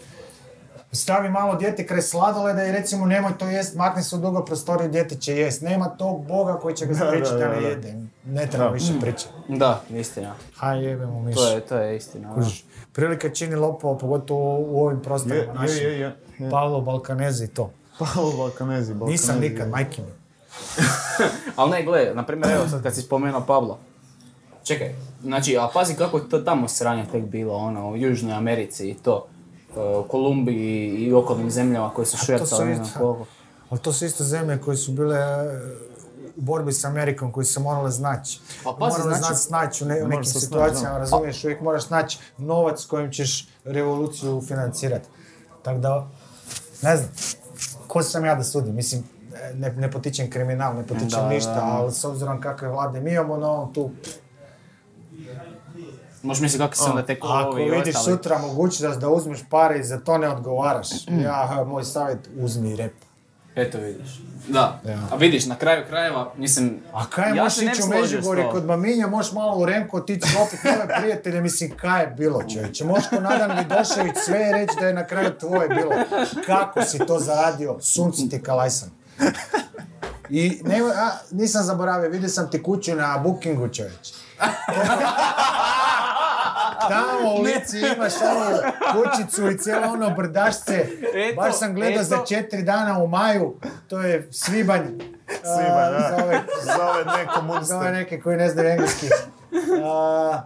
Stavi malo dijete kraj sladoleda i recimo nemoj to jest, makni se u drugu prostoriju, dijete će jest. Nema tog boga koji će ga spriječiti da da, ne da. jede. Ne treba više pričati. Da, istina. Haj jebemo miš. To je, to je istina. Kužiš, prilika čini lopova, pogotovo u ovim prostorima je, našim. je, je. je. Paolo Balkanezi i to. Paolo Balkanezi, Balkanezi. Nisam nikad, majke mi. Ali ne, gle, na primjer, evo sad kad si spomenuo Pabla. Čekaj, znači, a pazi kako je to tamo sranje tek bilo, ono, u Južnoj Americi i to. U Kolumbiji i okolnim zemljama koje su znam isto- koliko. Ali to su isto zemlje koje su bile e, u borbi s Amerikom, koji su se morale znaći. Pa pazi, morale znači- snaći u, ne- u Moraš nekim situacijama, razumiješ, uvijek moraš naći novac s kojim ćeš revoluciju financirati. Tako da, ne znam, ko sam ja da sudim, mislim, ne, ne potičem kriminal, ne potičem Da, ništa, ali s obzirom kakve vlade mi imamo na ovom tu, Možeš misliti kako se onda tek Ako ovi vidiš ostali. sutra mogućnost da uzmeš pare i za to ne odgovaraš, ja, moj savjet, uzmi rep. Eto vidiš. Da, Ja. a vidiš, na kraju krajeva, mislim... A kaj ja možeš ići u Međugorje kod Maminja, možeš malo u Remko otići opet nove prijatelje, mislim kaj je bilo čovječe. Možeš ko Nadan Vidošević sve reći da je na kraju tvoje bilo. Kako si to zaradio, sunci ti kalajsan. I ne, a, nisam zaboravio, vidio sam ti kuću na bookingu čovječ. Tamo u lici imaš onu kućicu i cijelo ono brdašce. Eto, Baš sam gledao eto. za četiri dana u maju, to je svibanj. Svibanj, da. Za ove, Za ove nekomuniste. za ove neke koji ne znaju engleski. A,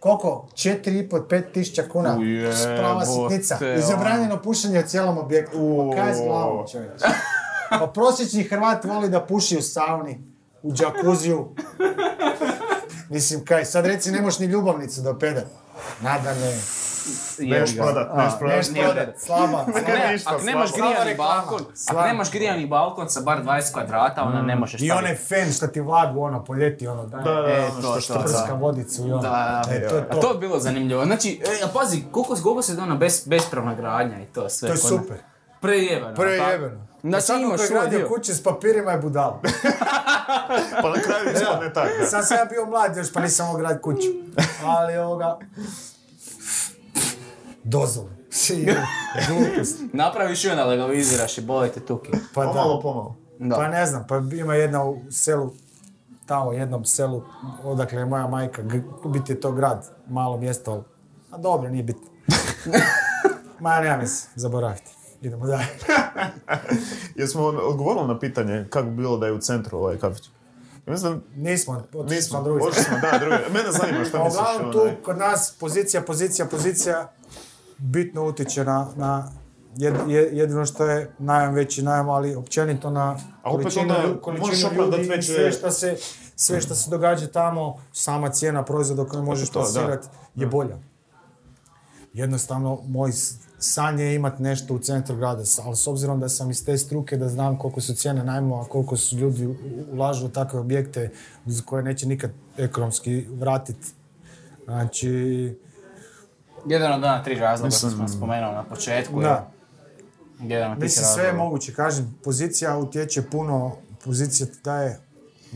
koliko? Četiri i po, pet tisuća kuna. Ujebote, Prava sitnica. I zabranjeno pušenje u cijelom objektu. Pa kaj s glavom, čovječ? Pa prosječni Hrvat voli da puši u sauni, u džakuziju. Mislim, kaj, sad reci ne možeš ni ljubavnicu da peda. Nadane, Neš prodat, neš prodat. neš prodat, slaba. Ako, nemaš grijani balkon, ako nemaš grijani balkon sa bar 20 kvadrata, onda ne možeš I staviti. onaj fen što ti vlagu, ono, po ljeti, ono. Da, da, E, ono to, što. Prska vodicu i ono. Da, da. E, to je A to. to je bilo zanimljivo. Znači, e, a pazi, koliko, koliko se ono bez, bespravna gradnja i to sve. To je nas. super. Prejebeno. Prejebeno. Tako? Znači Svako imaš ko je svoj dio. kuće s papirima je budala. Pa na kraju ispadne tak. da. Sam sam ja bio mlad još pa nisam mogao graditi kuću. Ali ovoga... Glupost. Napraviš i onda legaliziraš i boli te tuki. Pa da. Pomalo, pomalo. Da. Pa ne znam, pa ima jedna u selu, tamo jednom selu, odakle je moja majka, g- biti je to grad, malo mjesto, ali, a dobro, nije bitno. Ma, nema mi se, zaboravite. Idemo dalje. Jesmo odgovorili na pitanje kako bi bilo da je u centru ovaj kafić? Mislim, Nismo, otišli smo nismo, na drugi otišli smo, da, drugi. Mene zanima Pa misliš. uglavnom tu onaj. kod nas pozicija, pozicija, pozicija bitno utječe na, na jed- je- jedino što je najam veći najam, ali općenito na A opet količinu, onda količinu ljudi i sve što se sve što se događa tamo, sama cijena proizvoda koju možeš plasirati je bolja. Jednostavno, moj san je imati nešto u centru grada, s- ali s obzirom da sam iz te struke, da znam koliko su cijene najmova, koliko su ljudi ulažu u takve objekte za koje neće nikad ekonomski vratiti. Znači, Jedan od dana tri razloga što smo spomenuli na početku. da. je Jedan od Mislim, sve je moguće, kažem, pozicija utječe puno, pozicija ti daje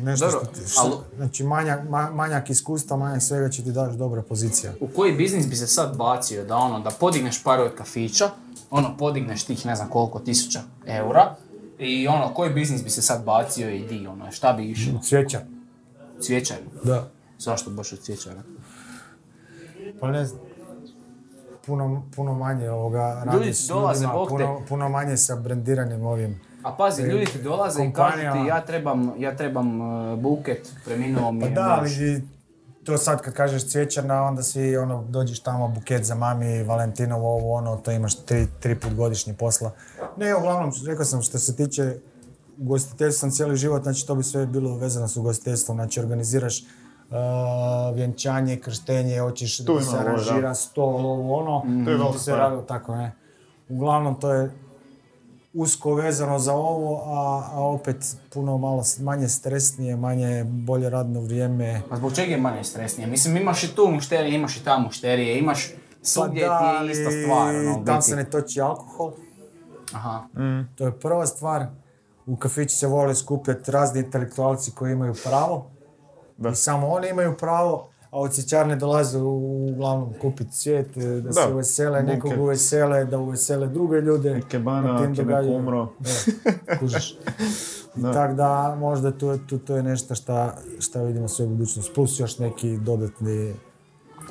nešto Dobro, što ti, što- ali- znači manjak, ma- manjak iskustva, manjak svega će ti daš dobra pozicija. U koji biznis bi se sad bacio da ono, da podigneš par od kafića, ono, podigneš tih ne znam koliko tisuća eura, i ono, koji biznis bi se sad bacio i di, ono, šta bi išlo? Cvijeća. Cvjećar. Da. Zašto baš od cvjećara? Pa ne znam, puno, puno manje ovoga Ljudi radi s dolaze, ljudima, puno, puno manje sa brandiranim ovim. A pazi, ljudi ti dolaze i kažu ti ja trebam, ja trebam uh, buket, preminuo mi Pa je da, muž. ali i to sad kad kažeš cvjećarna, onda svi ono, dođeš tamo buket za mami, Valentinovo, ovo ono, to imaš tri, tri put godišnje posla. Ne, uglavnom, rekao sam što se tiče ugostiteljstva sam cijeli život, znači to bi sve bilo vezano s ugostiteljstvom, znači organiziraš uh, vjenčanje, krštenje, hoćeš Tu da se da. aranžira stol, ovo ono, To je to velika se radilo tako, ne. Uglavnom to je usko vezano za ovo, a, a opet puno malo manje stresnije, manje bolje radno vrijeme. A zbog čega je manje stresnije? Mislim, imaš i tu mušterije, imaš i tamo mušterije, imaš svugdje ti je ista stvar, ono, u tam biti. se ne toči alkohol, Aha. to je prva stvar. U kafiću se vole skupljati razni intelektualci koji imaju pravo. Da. I samo oni imaju pravo, a od cvjećarne dolaze u- uglavnom kupiti cvijet, da, se Da, uvesele, nekog uvesele, da uvesele druge ljude. Ikebana, na tim ako je neko događanjima. umro. Kužiš. I tak da možda tu, tu, to je nešto šta, šta vidimo sve u budućnosti. Plus još neki dodatni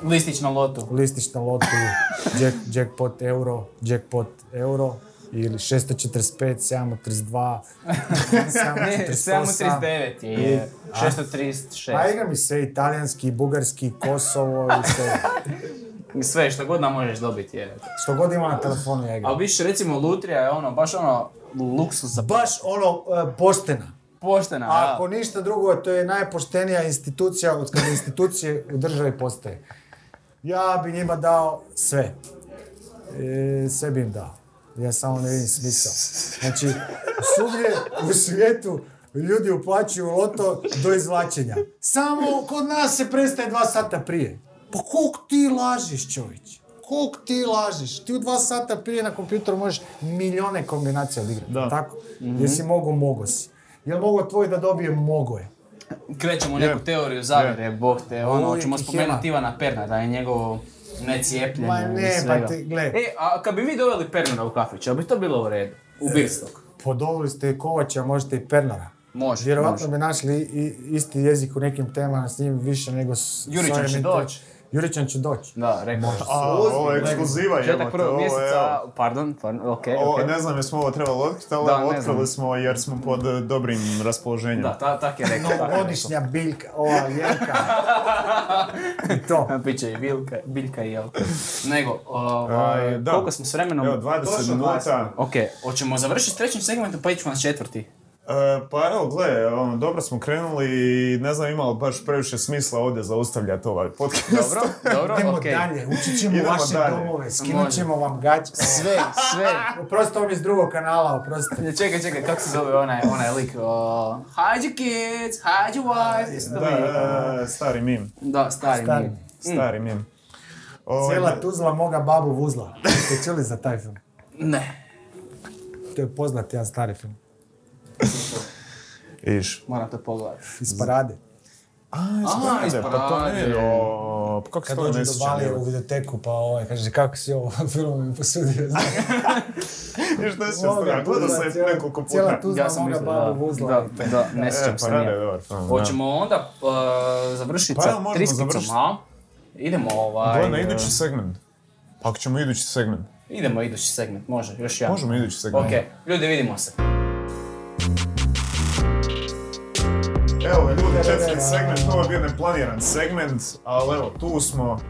Listić na lotu. listić na lotu, jack, jackpot euro, jackpot euro, ili 645, 732, 738. 739 je, je 636. A igra mi se italijanski, bugarski, Kosovo i sve. Sve što god nam možeš dobiti je. Što god ima na telefonu ja A više recimo Lutrija je ono, baš ono, luksus za Baš ono e, poštena. poštena. A ako ništa drugo, to je najpoštenija institucija od kada institucije u državi postoje. Ja bi njima dao sve. E, sve bi im dao. Ja samo ne vidim smisao. Znači, svugdje u svijetu ljudi uplaćuju loto do izvlačenja. Samo kod nas se prestaje dva sata prije. Pa koliko ti lažiš, čovječ? Koliko ti lažiš? Ti u dva sata prije na kompjuteru možeš milijone kombinacija odigrati. Da. Tako? Jesi mogo, mogo si. Jel mogo tvoj da dobije, mogo je. Krećemo neku Je. teoriju zavjere, bog te, ono, Uvijek ćemo spomenuti. Ivana Perna, da je njegovo necijepljenje Ma i ne, svega. pa ti, gle. E, a kad bi mi doveli Pernara u kafić, jel bi to bilo u redu? U Birstok. Podobili ste i Kovača, možete i Pernara. Može, Vjerovatno može. bi našli i, isti jezik u nekim temama s njim više nego s... Ovim će doći. Jurićan će doći. Da, rekao. A, ovo je ekskluziva, jebote, prvog mjeseca, pardon, pardon, okej, Ovo, okej. ne znam jesmo ovo trebali otkriti, ali Da, otkrili smo jer smo pod eh, dobrim raspoloženjem. Da, ta, tak je rekao. Novogodišnja biljka, ova jelka. I to. Biće i biljka, biljka i jelka. Nego, ovaj, E, koliko smo s vremenom? Evo, 20 Točno minuta. Ok, hoćemo završiti s trećim segmentom pa ićemo na četvrti. E, pa evo, gle, ono, dobro smo krenuli i ne znam imalo baš previše smisla ovdje zaustavljati ovaj podcast. Dobro, dobro, Idemo ok. dalje, učit ćemo Idemo vaše dalje. domove, skinut ćemo vam gaće. Sve, sve. Oprosti, on je iz drugog kanala, oprosti. Ne, Čekaj, čekaj, kako se zove onaj, onaj lik? Uh, hide your kids, hide your wife. Da, da, da, stari mim, Da, stari Stari. mi. stari mim. Ovaj, Cijela tuzla moga babu vuzla. Ste čuli za taj film? Ne, To je poznat jedan stari film. Iš. moram to pogledati. Iz parade. A, A, iz isparade, pa to ne, parade. o, pa kako se Kad to dođe ne do sjećam, Balije u videoteku, pa ovaj, kaže, kako si ovo film mi posudio? Ne sjećam se, ja gledao sam je nekoliko puta. Cijela tuzla Ja sam moga babu da, vuzla. da, da, ne E, sjećam se parade je nije. da. Hoćemo onda uh, završiti Pa evo, sa možemo triskicom, završiti. a? Idemo ovaj... Gle, na idući segment. Pa Ako ćemo idući segment. Idemo idući segment, može, još jedan. Možemo idući segment. Ok, ljudi vidimo se. Evo ljudi, četvrti segment, ovo je bio neplaniran segment, ali evo, tu smo.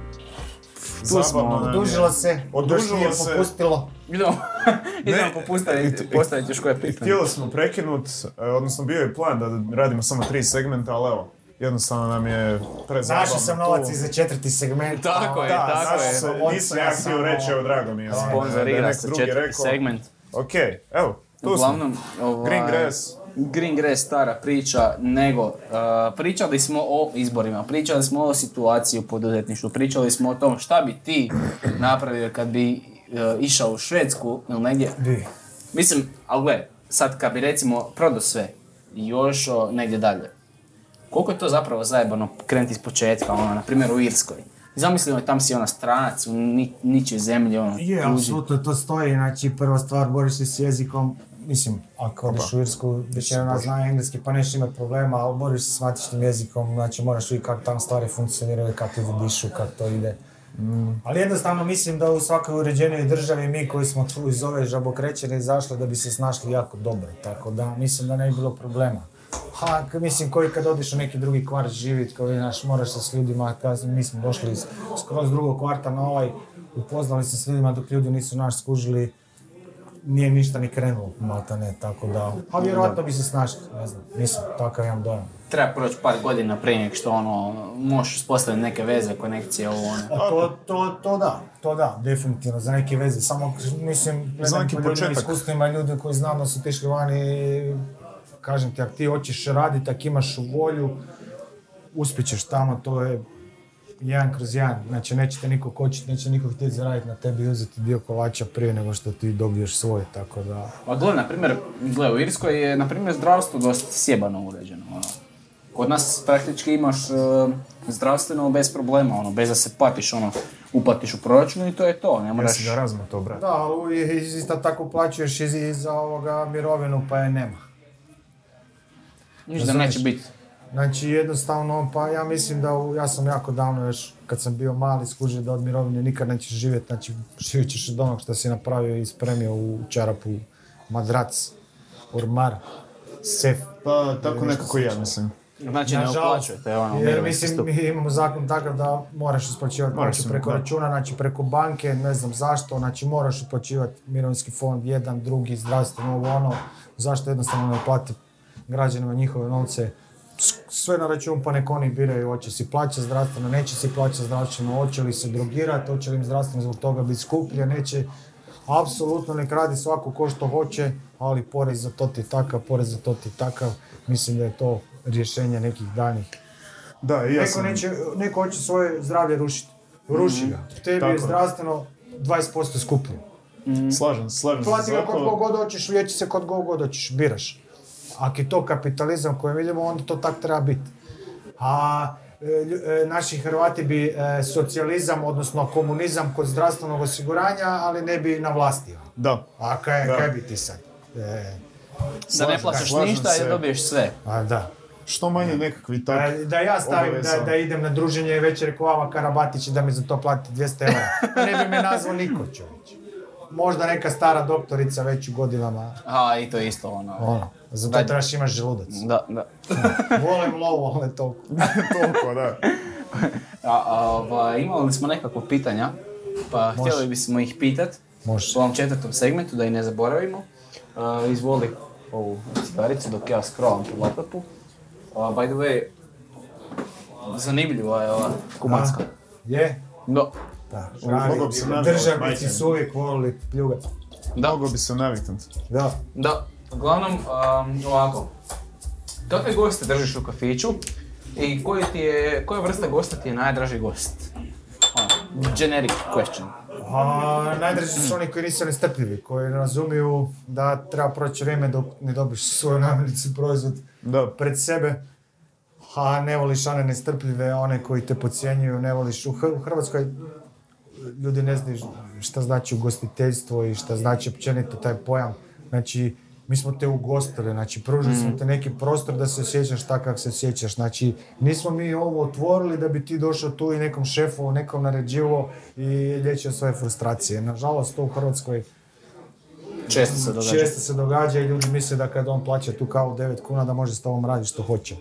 smo, Zabavno je. Odužilo se, Odužilo još nije se. popustilo. Idemo, idemo Ne, popostaviti, i- i- postaviti još koje pitanje. Htjeli smo prekinut, e, odnosno bio je plan da radimo samo tri segmenta, ali evo, jednostavno nam je prezabavno. Našao sam tu. novac i za četvrti segment. Tako je, Da, tako je. nisam ja htio reći, evo drago mi je. je Sponzorira se drugi četvrti segment. Ok, evo, tu smo. Uglavnom, ovaj, Green Grass. Green Grass stara priča, nego uh, pričali smo o izborima, pričali smo o situaciji u poduzetništvu, pričali smo o tom šta bi ti napravio kad bi uh, išao u Švedsku ili negdje. Bi. Mislim, ali gle, sad kad bi recimo prodao sve i još o, negdje dalje, koliko je to zapravo zajebano krenuti iz početka, ono, na primjer u Irskoj. Zamislimo, tam si ona stranac u ni, ničoj zemlji, ono, Je, apsolutno to stoji, znači prva stvar, boriš se s jezikom, mislim, ako odeš u Irsku, većina nas zna engleski, pa nećeš imati problema, ali boriš se s matičnim jezikom, znači moraš vidjeti kako tam stvari funkcioniraju, kako ide dišu, kako to ide. Ali jednostavno mislim da u svakoj uređenoj državi mi koji smo tu iz ove žabokrećene izašli da bi se snašli jako dobro, tako da mislim da ne bi bilo problema. Ha, mislim, koji kad odiš u neki drugi kvart živit, koji znaš, moraš se s ljudima, kažem, mi smo došli iz skroz drugog kvarta na ovaj, upoznali se s ljudima dok ljudi nisu naš skužili, nije ništa ni krenulo, malta ne, tako da, a vjerojatno bi se snašli, ne znam, mislim, takav imam dojam. treba proći par godina prije nego što ono, možeš uspostaviti neke veze, konekcije, ovo ono. A to, to, to da, to da, definitivno, za neke veze, samo mislim, Za neki početak. iskustvima ljudi koji znam da su otišli vani, kažem ti, ako ti hoćeš raditi, ako imaš volju, uspjećeš tamo, to je jedan kroz jedan, znači neće te niko kočiti, neće niko htjeti zaraditi na tebi i uzeti dio kolača prije nego što ti dobiješ svoj, tako da... A gle, na primjer, gle, u Irskoj je, na primjer, zdravstvo dosta sjebano uređeno, ono. Kod nas praktički imaš e, zdravstveno bez problema, ono, bez da se patiš, ono, uplatiš u proračun i to je to, ne moraš... Ga razmo to, brate. Da, ali isto tako plaćuješ i i za ovoga mirovinu, pa je nema. Ništa da neće biti. Znači jednostavno, pa ja mislim da, u- ja sam jako davno još, kad sam bio mali, skužio da od mirovine nikad nećeš živjeti, znači živjet ćeš od onog što si napravio i spremio u čarapu, madrac, ormar, sef. Pa tako nekako i ja mislim. Znači ne uplaćujete, ono, jer mislim, mi imamo zakon takav da moraš isplaćivati se, preko da. računa, znači preko banke, ne znam zašto, znači moraš uplaćivati mirovinski fond, jedan, drugi, zdravstveno, ovo ono, zašto jednostavno ne plati građanima njihove novce, sve na račun pa nek oni biraju hoće si plaća zdravstveno, neće si plaća zdravstveno, hoće li se drogirati, hoće li im zdravstveno zbog toga biti skuplje, neće, apsolutno nek radi svako ko što hoće, ali porez za to ti je takav, porez za to ti je takav, mislim da je to rješenje nekih daljnjih Da, i ja Neko, sam... neće, neko hoće svoje zdravlje rušiti. Ruši ga. Tebi Mhm. Tako je zdravstveno 20% skuplje. Slažem se, slažem se. Plati ga kod kog god hoćeš, liječi se kod god hoćeš, biraš. Ako je to kapitalizam koji vidimo, onda to tak treba biti. A e, e, naši Hrvati bi e, socijalizam, odnosno komunizam kod zdravstvenog osiguranja, ali ne bi navlastio. Da. A kaj, Da. kaj bi ti sad? E, Da ne plaćaš ništa se. i dobiješ sve. A da. Što manje nekakvi tak... Da, da ja stavim da, da idem na druženje i večer ko vama Karabatić i da mi za to plati 200 eura. Ne bi me nazvao niko čovječ. Možda neka stara doktorica već u godinama. A, i to je isto ono. Ono, za to Daj. trebaš imaš želudac. Da, da. Volim lovu, ali to... Toliko, da. A, a, imali smo nekako pitanja, pa Može. htjeli bismo ih pitat Može. u ovom četvrtom segmentu, da i ne zaboravimo. A, izvoli ovu cigaricu dok ja scrollam po laptopu. A, by the way, zanimljiva je ova kubanska. Je? Da, Da. Državnici su uvijek volili pljugat. da, Mogao bi se naviknuti. Da. da. Uglavnom, um, ovako, kakve goste držiš u kafiću i koji ti je, koja vrsta gosta ti je najdraži gost? Ono, generic question. A, najdraži su oni koji nisu nestrpljivi, koji razumiju da treba proći vrijeme dok ne dobiš svoju namirnicu proizvod Da. pred sebe. A ne voliš one nestrpljive, one koji te podcjenjuju, ne voliš. U, Hr- u Hrvatskoj ljudi ne znaju šta znači ugostiteljstvo i šta znači općenito taj pojam. Znači, mi smo te ugostili, znači pružili smo te neki prostor da se osjećaš tako kako se osjećaš. Znači, nismo mi ovo otvorili da bi ti došao tu i nekom šefu, nekom naređivo i liječio svoje frustracije. Nažalost, to u Hrvatskoj Često se događa. često se događa i ljudi misle da kad on plaća tu kavu 9 kuna da može s tobom raditi što hoće.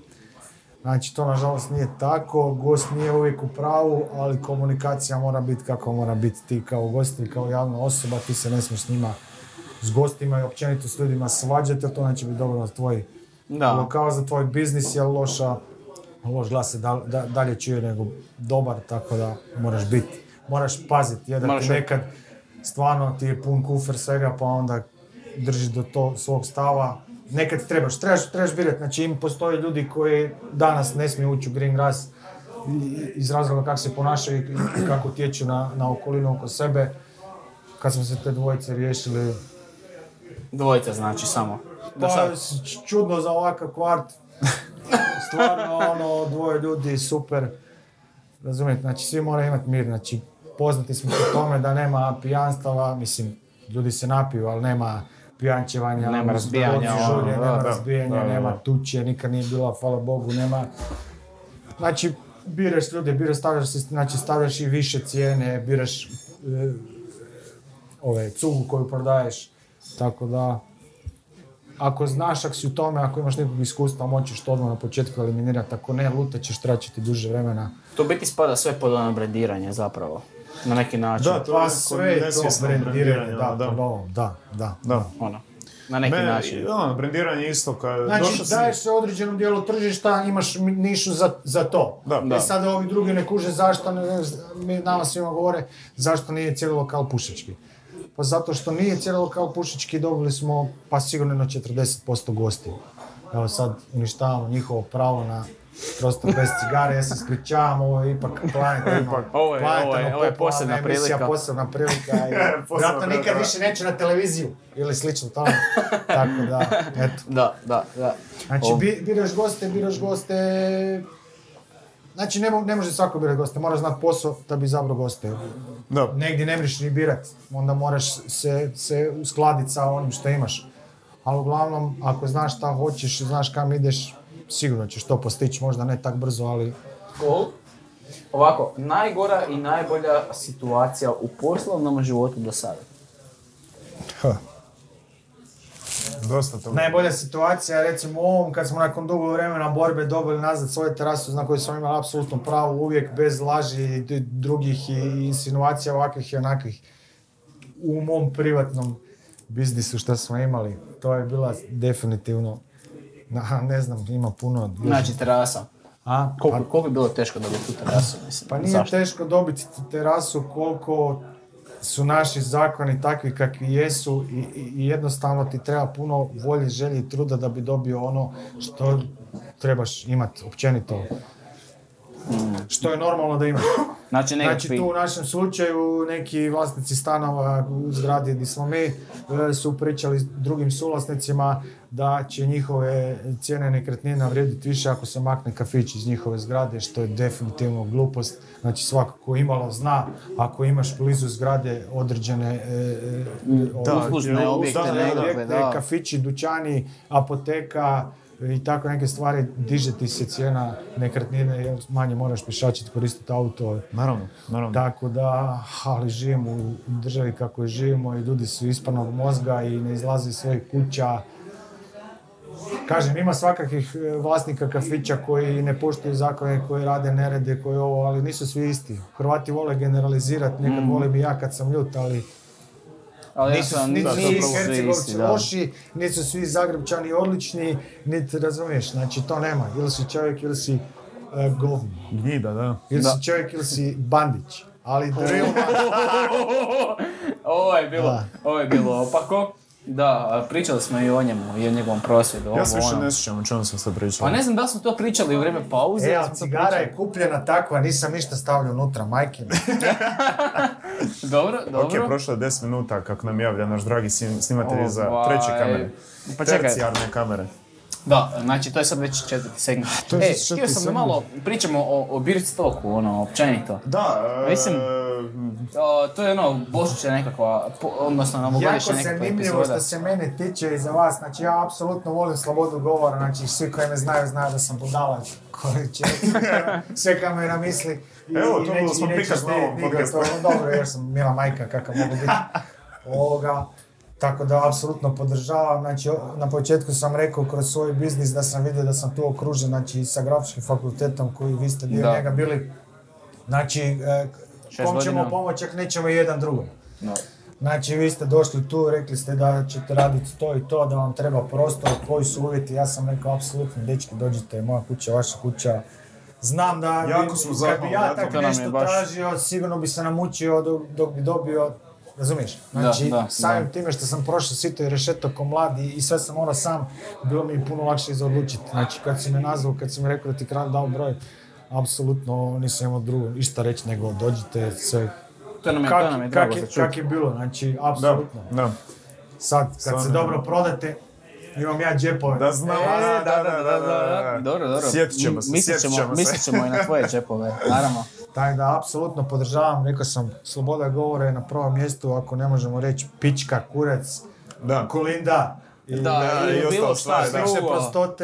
Znači, to nažalost nije tako, gost nije uvijek u pravu, ali komunikacija mora biti kako mora biti. Ti kao gost i kao javna osoba, ti se ne smiješ s njima, s gostima i općenito s ljudima svađati, jer to neće biti dobro za tvoj Da. lokal, za tvoj biznis, jer loša, loš glas se da, da- dalje čuje nego dobar, tako da moraš biti, moraš paziti, jer da ti nekad stvarno ti je pun kufer svega, pa onda držiš do to svog stava. Nekad trebaš, trebaš, trebaš birati, znači im postoje ljudi koji danas ne smiju ući u green grass iz razloga kako se ponašaju i i kako utječu na, na okolinu oko sebe. Kad smo se te dvojice riješili, Dvojica znači samo. Da pa, sad, čudno za ovakav kvart. Stvarno, ono, dvoje ljudi, super. Razumijete, znači svi moraju imati mir, znači poznati smo po tome da nema pijanstava, mislim, ljudi se napiju, ali nema pijančevanja, Nema razbijanja, drogi, ono, žulje, da, nema da, razbijanja, da, da, nema tuče, nikad nije bila, hvala Bogu, nema. Znači, biraš ljude, biraš, stavljaš, se, znači stavljaš i više cijene, biraš e, ove, cugu koju prodaješ, tako da ako znaš, ako si u tome, ako imaš nekog iskustva, moćeš to odmah na početku eliminirati, ako ne, lutat ćeš, trebat ti duže vremena. to biti spada sve pod ono brandiranje zapravo. Na neki način. Da, to je Pa sve je to brendiranje, da, da. novom, da, da. Da. Ono, na neki Mene, način. ono, brendiranje isto kad Znači, došao si- daješ se određenom dijelu tržišta, imaš nišu za, za to. Da. I sad ovi drugi ne kuže zašto, ne, mi, nama svima govore, zašto nije cijeli lokal pušički. Pa zato što nije cijeli lokal pušički, dobili smo pa sigurno na 40% gostiju. Evo sad uništavamo njihovo pravo na prostor bez cigare, ja se ispričavam, ovo je ipak planetarno, Ovo je- planetarno ovo je- ovo je posebna emisija, prilika. posebna prilika i vjerojatno nikad više neću na televiziju ili slično tome. Tako da, eto. Da, da, da. Znači, bi, biraš goste, biraš goste... Znači, ne, mo- ne može svako birati goste, moraš znati posao da bi izabrao goste. Da. Negdje ne mreš ni birat, onda moraš se, se uskladiti sa onim što imaš. Ali uglavnom, ako znaš šta hoćeš i znaš kam ideš, sigurno ćeš to postići, možda ne tak brzo, ali Cool. Ovako, najgora i najbolja situacija u poslovnom životu do sada. Dosta toga. Najbolja situacija recimo u ovom kad smo nakon dugog vremena borbe dobili nazad svoju terasu na kojoj smo imali apsolutno pravo uvijek bez laži i drugih i insinuacija ovakvih i onakvih u mom privatnom biznisu što smo imali. To je bila definitivno, na, ne znam, ima puno. Znači, terasa. A, Koliko, koliko je bilo teško dobiti tu terasu, mislim? pa nije Zašto? teško dobiti terasu koliko su naši zakoni takvi kakvi jesu i, i- jednostavno ti treba puno volje, želje i truda da bi dobio ono što trebaš imati općenito. Što je normalno da imaš. Znači. Znači tu u našem slučaju neki vlasnici stanova u zgradi gdje smo mi e, su pričali s drugim suvlasnicima da će njihove cijene nekretnina vrijediti više ako se makne kafić iz njihove zgrade, što je definitivno glupost. Znači svako ko imalo zna, ako imaš blizu zgrade određene e, e, Da, Uslužne je- objekte, objekte, da. kafići, dućani, apoteka i tako neke stvari, diže ti se cijena nekretnine jer manje moraš pješačiti, koristiti auto. Naravno, naravno. Tako da, ali živimo u državi kako je živimo i ljudi su ispanog mozga i ne izlaze iz svojih kuća. Kažem, ima svakakvih e, vlasnika kafića koji ne poštuju zakone, koji rade nerede, koji ovo, ali nisu svi isti. Hrvati vole generalizirati, nekad Mm. volim i ja kad sam ljut, ali Ali ja nisu, sam, niti da, su to svi Hercegovci loši, niti su svi Zagrebčani odlični, niti razumiješ, znači to nema. Ili si čovjek ili si e, govno. Gnjida, da. Ili Da. si čovjek ili si bandić. Ali ovo je bilo, ovo je bilo opako. Da, pričali smo i o njemu i o njegovom prosvjedu. Ja se više ono. ne sjećam o čemu sam sad pričao. Pa ne znam da li smo to pričali u vrijeme pauze. e, ali smo cigara pričali. je kupljena takva, nisam ništa stavljao unutra, majke mi. Dobro, dobro. Ok, prošlo je 10 minuta kako nam javlja naš dragi snim- snimatelj za Ovaj, treće kamere. Pa čekaj, Tercijarne kamere. da, znači to je sad već četvrti segment. To je e, htio sam da malo pričamo o, o beer ono, općenito. Da, e, Mislim- O, to je ono, božića nekakva, po- odnosno Jako novogodišnja nekakva zanimljivo epizoda. što se mene tiče i za vas, znači ja apsolutno volim slobodu govora, znači svi koji me znaju, znaju da sam budala koji će sve kamera misli. I, Evo, to neće- smo prikaz novog digat podcasta. to. Dobro, jer sam mila majka kakav mogu biti. Ovoga, tako da apsolutno podržavam, znači na početku sam rekao kroz svoj biznis da sam vidio da sam tu okružen, znači sa grafičkim fakultetom koji vi ste dio Da. njega bili, znači e, kom ćemo godina. pomoći ako nećemo jedan drugom. Da. Znači, vi ste došli tu, rekli ste da ćete raditi to i to, da vam treba prostor, koji su uvjeti, ja sam rekao, apsolutno, dečki, dođite, moja kuća, vaša kuća. Znam da bi- Jako smo kad bi ja na tak tom. To nam je nešto baš- tražio, sigurno bi se namučio dok, dok bi dobio, razumiješ? Znači, da, samim da. time što sam prošao sito i rešeto ko mlad i, i sve sam morao sam, bilo mi puno lakše za odlučiti. Znači, kad si me nazvao, kad si mi rekao da ti kralj dao broj, apsolutno nisam imao drugo išta reći nego dođite, sve To nam je, kak, to nam je kak, drago čuti. kak je bilo, znači, Da, apsolutno. da. Sad, kad se je. dobro prodate, imam ja džepove. Da znam, E, da, da, da, da, da. Dobro, dobro. Sjetit ćemo se, Mislit sjetit ćemo, ćemo se. mislit ćemo i na tvoje čepove, naravno. Tako da, apsolutno podržavam, rekao sam, sloboda govora je na prvom mjestu, ako ne možemo reći pička, kurac, Da. kolinda. I, Da, i i bilo šta drugo. prostote,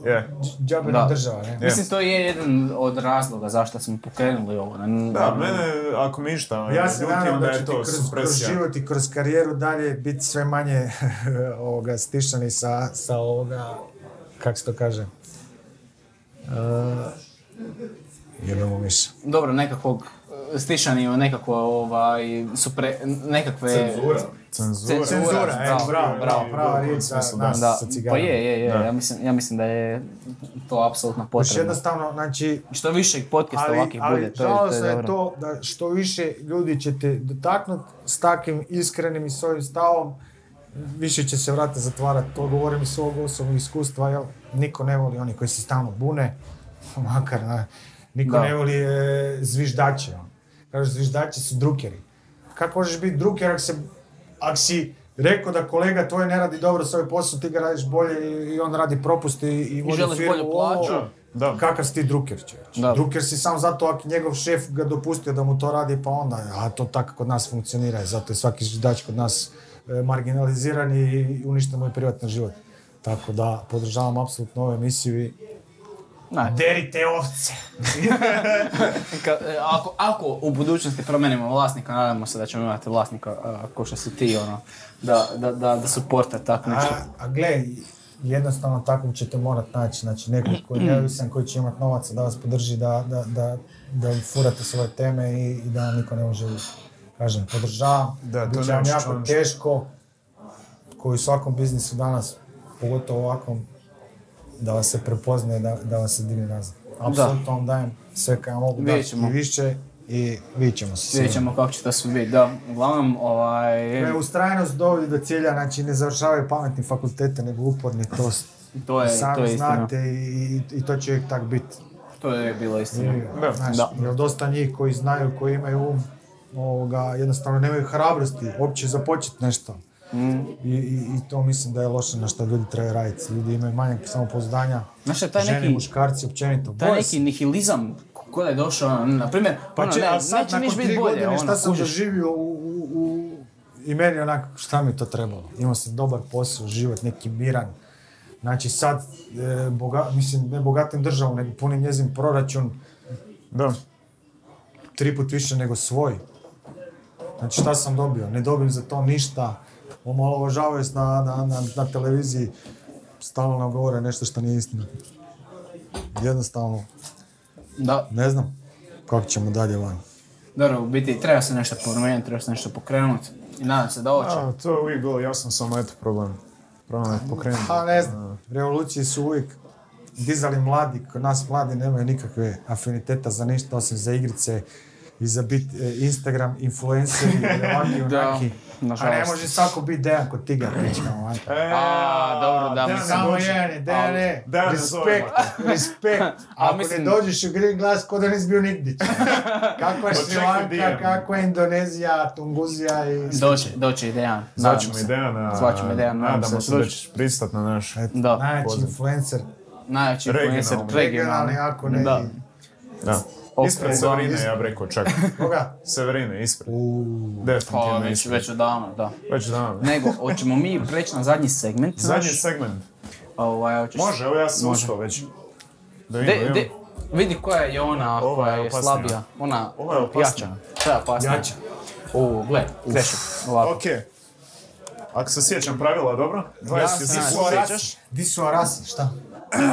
dž- džabe Da. država, ne? Mislim, to je jedan od razloga zašto smo pokrenuli ovo. Ne- Da, mene, ako mi išta, Ja se nadam da je ću ti to kroz, kroz život i kroz karijeru dalje biti sve manje ovoga, stišani sa, sa ovoga, kak se to kaže, uh, jebemo miša. Dobro, nekakvog stišani u nekakvo, ovaj, supre, nekakve... Cenzura. Cenzura. Cenzura, da, evo, bravo, bravo, prava riječ smislu, nas Da, sa pa je, je, je, Da. ja mislim, ja mislim da je to apsolutno Još potrebno. jednostavno, znači, Što više podcasta ali, ovakvih ali bude, to je, to je je dobro. to da što više ljudi ćete dotaknuti s takvim iskrenim i svojim stavom, više će se vrata zatvarati. To govorim iz svog osobnog iskustva, jel? Niko ne voli oni koji se stalno bune, makar, ne. Niko Da. ne voli e, zviždače. Kažu, zviždači su drukeri. Kako možeš biti druker ako, se, ako si rekao da kolega tvoj ne radi dobro svoj posao, ti ga radiš bolje i, i on radi propuste i, i vodi želiš firmu bolju u ovo. plaću. Da. Kakav si ti druker, čovječe? Da. Druker si sam zato ako njegov šef ga dopustio da mu to radi, pa onda, a to tako kod nas funkcionira, zato je svaki zviždač kod nas e, marginaliziran i, mu je privatni život. Tako da podržavam apsolutno ovu emisiju i Ne, derite ovce! Ka- e, ako, ako u budućnosti promijenimo vlasnika, nadamo se da ćemo imati vlasnika a, ko što si ti, ono, da, da, da, da suporta tako A, nešto. a gle, jednostavno takvog ćete morat naći, znači nekog koji je neovisan, koji će imati novaca da vas podrži, da, da, da, da furate svoje teme i, i da niko ne može, kažem, podržavam. Da, to Bit će vam jako čovječ. teško, koji u svakom biznisu danas, pogotovo ovakvom, da vas se prepoznaje, da, da vas se digne nazad. Apsolutno vam dajem sve kaj mogu dati i više i vidjet ćemo se. Vidjet ćemo kako će to sve biti. Da, uglavnom, ovaj, Ne, ustrajnost dovodi do cilja, znači ne završavaju pametni fakultete, nego uporni, to, to je, sami to je istina. znate i, i, i to će uvijek tak biti. To je bilo istina. Da. Znaš, Da. jer dosta njih koji znaju, koji imaju um, ovoga, jednostavno nemaju hrabrosti uopće započeti nešto. Mm. I, i, I to mislim da je loše na što ljudi trebaju raditi. Ljudi imaju manjak samopouzdanja, šta, taj žene, neki, muškarci općenito. taj neki nihilizam ko je došao, ono, na primjer, Pa ono, če, ne, sad neće nakon biti bolje, godine ono, šta sam doživio u, u, u, i meni onak, šta mi to trebalo? Imao sam dobar posao, život, neki miran. Znači sad, e, boga, mislim, ne bogatim državu, nego punim njezin proračun, Da. tri put više nego svoj. Znači šta sam dobio? Ne dobijem za to ništa. Omalovažavaju na, na, na, na televiziji. Stalno nam govore nešto što nije istina. Jednostavno, Da, ne znam kako ćemo dalje van. dobro, u biti treba se nešto promijeniti, treba se nešto pokrenuti. I nadam se da. A, to je uvijek bilo jasno, samo eto problem. Problem je pokrenuti. Pa ne znam, revolucije su uvijek dizali mladi, kod nas mladi nemaju nikakve afiniteta za ništa osim za igrice i za bit e, Instagram influenceri i ovaki i Onaki. A nažalost. ne može svako biti Dejan kod tiga, pričamo. vanka. E, A, dobro, da, Dejan mislim, Samo jedan je, Dejan je, Dejan respekt, respekt. A Ako mislim- ne dođeš u Green Glass, ko da nisi bio nigdje. Kakva je Sri Očekuj Lanka, Dijana. kakva je Indonezija, Tunguzija i... Doći, doći i Dejan. nadamo Zvaćemo se. i Dejana. Zvaćemo i Dejan, nadam Nadamo se da ćeš pristat na naš. Da, Najveći influencer, najveći influencer regionalni, ako ne... Da. Ispred Severine, ja bih rekao čak. Koga? Severine, ispred. Uuu... Pa, Definitivno već, ispred. već odavno, da. Već da. Nego, hoćemo mi preći na zadnji segment. Zadnji naš? segment. Ovaj, hoćeš... Može, evo ja sam uspio već. Da De, vidimo, de, vidi koja je ona Ova koja je slabija. Ona Ova je opasnija. jača. Šta je opasnija? Jača. U, gle, krešu. Ovako. Ok. Ako se sjećam pravila, dobro? 20 Ja se sjećaš? Di su arasi, šta?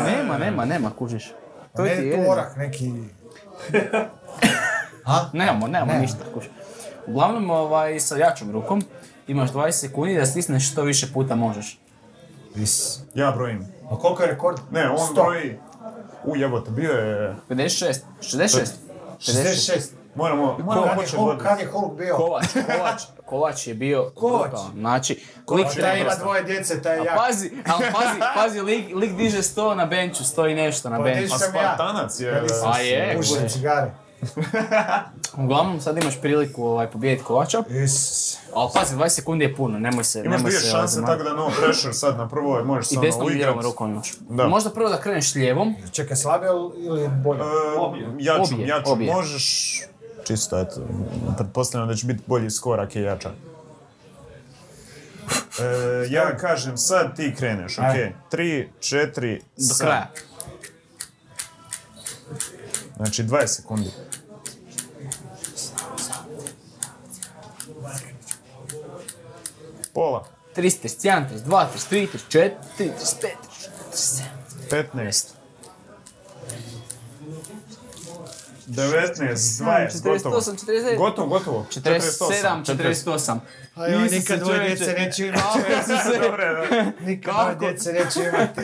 Nema, nema, nema, kužiš. To je jedino. orah neki... A? Nemamo, nemamo Nema. ništa, kužiš. Uglavnom, ovaj, sa jačom rukom imaš 20 sekundi da stisneš što više puta možeš. Is. Ja brojim. A koliko je rekord? Ne, on Sto. broji... U jebote, bio je... 56, 66. 66. Moramo, moramo Kad je početi Hulk, kad je Hulk bio? Kovač, Kovač, Kovač je bio Kovač. brutalan. Znači, lik A taj ima dvoje djece, taj je A jak. pazi, ali pazi, pazi, lik, lik diže 100 na benču, 100 i nešto na Pa benču. diže- A sam ja. Spartanac je... Kad nisam A je, Pušim cigare. Uglavnom, sad imaš priliku ovaj, pobijediti Kovača, Isus. ali pazi, 20 sekundi je puno, nemoj se, Imaš nemoj dvije se... šanse, ovaj, tako da no pressure sad na prvoj možeš I se desnom ono i lijevom uigrat. rukom imaš. Da. Možda prvo da kreneš lijevom, Čekaj, slabije ili bolje? E, jačom, jačom. obje. Možeš, čisto eto, pretpostavljam da će biti bolji skor ako je jača. E, ja kažem sad ti kreneš, ok? Ajde. Tri, četiri, do sad. kraja. Znači 20 sekundi. Pola. 331, 32, 33, 34, 35, 37. 15. 19, 20, gotovo. 48, 49. Gotovo, gotovo. 47, 48. A joj, Isuse, nikad dvoje djece neću imati. Dobre, da. Nikad Kako? dvoje djece neću imati.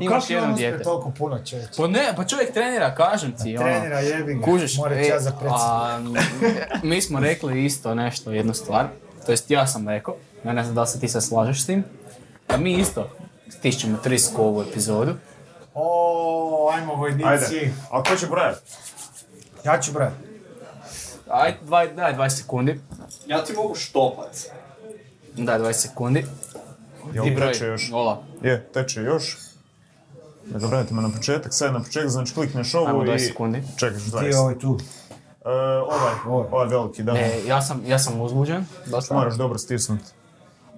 Imaš Kako jedno on uspije dijete. toliko puno čovječe? Pa ne, pa čovjek trenira, kažem ti. ono. Trenera jebi ga. Kužiš, Mora e, čas za predsjednika. a, mi smo rekli isto nešto, jednu stvar. To jest ja sam rekao, ja ne znam da li se ti se slažeš s tim. Da mi isto stišćemo trisku ovu epizodu. O, ajmo vojnici. Ajde, a ko će brojati? Ja ću brati. Aj, dvaj, daj 20 sekundi. Ja ti mogu štopat. Daj 20 sekundi. Jel Ti broj. teče još? Ola. Je, teče još. Da ga vratimo na početak, sad na početak, znači klikneš ovo Ajmo i... 20 sekundi. Čekaš 20. Ti ovaj tu. E, ovaj, ovaj veliki, da. E, ja sam, ja sam uzbuđen. Dosta. Moraš dobro stisnuti.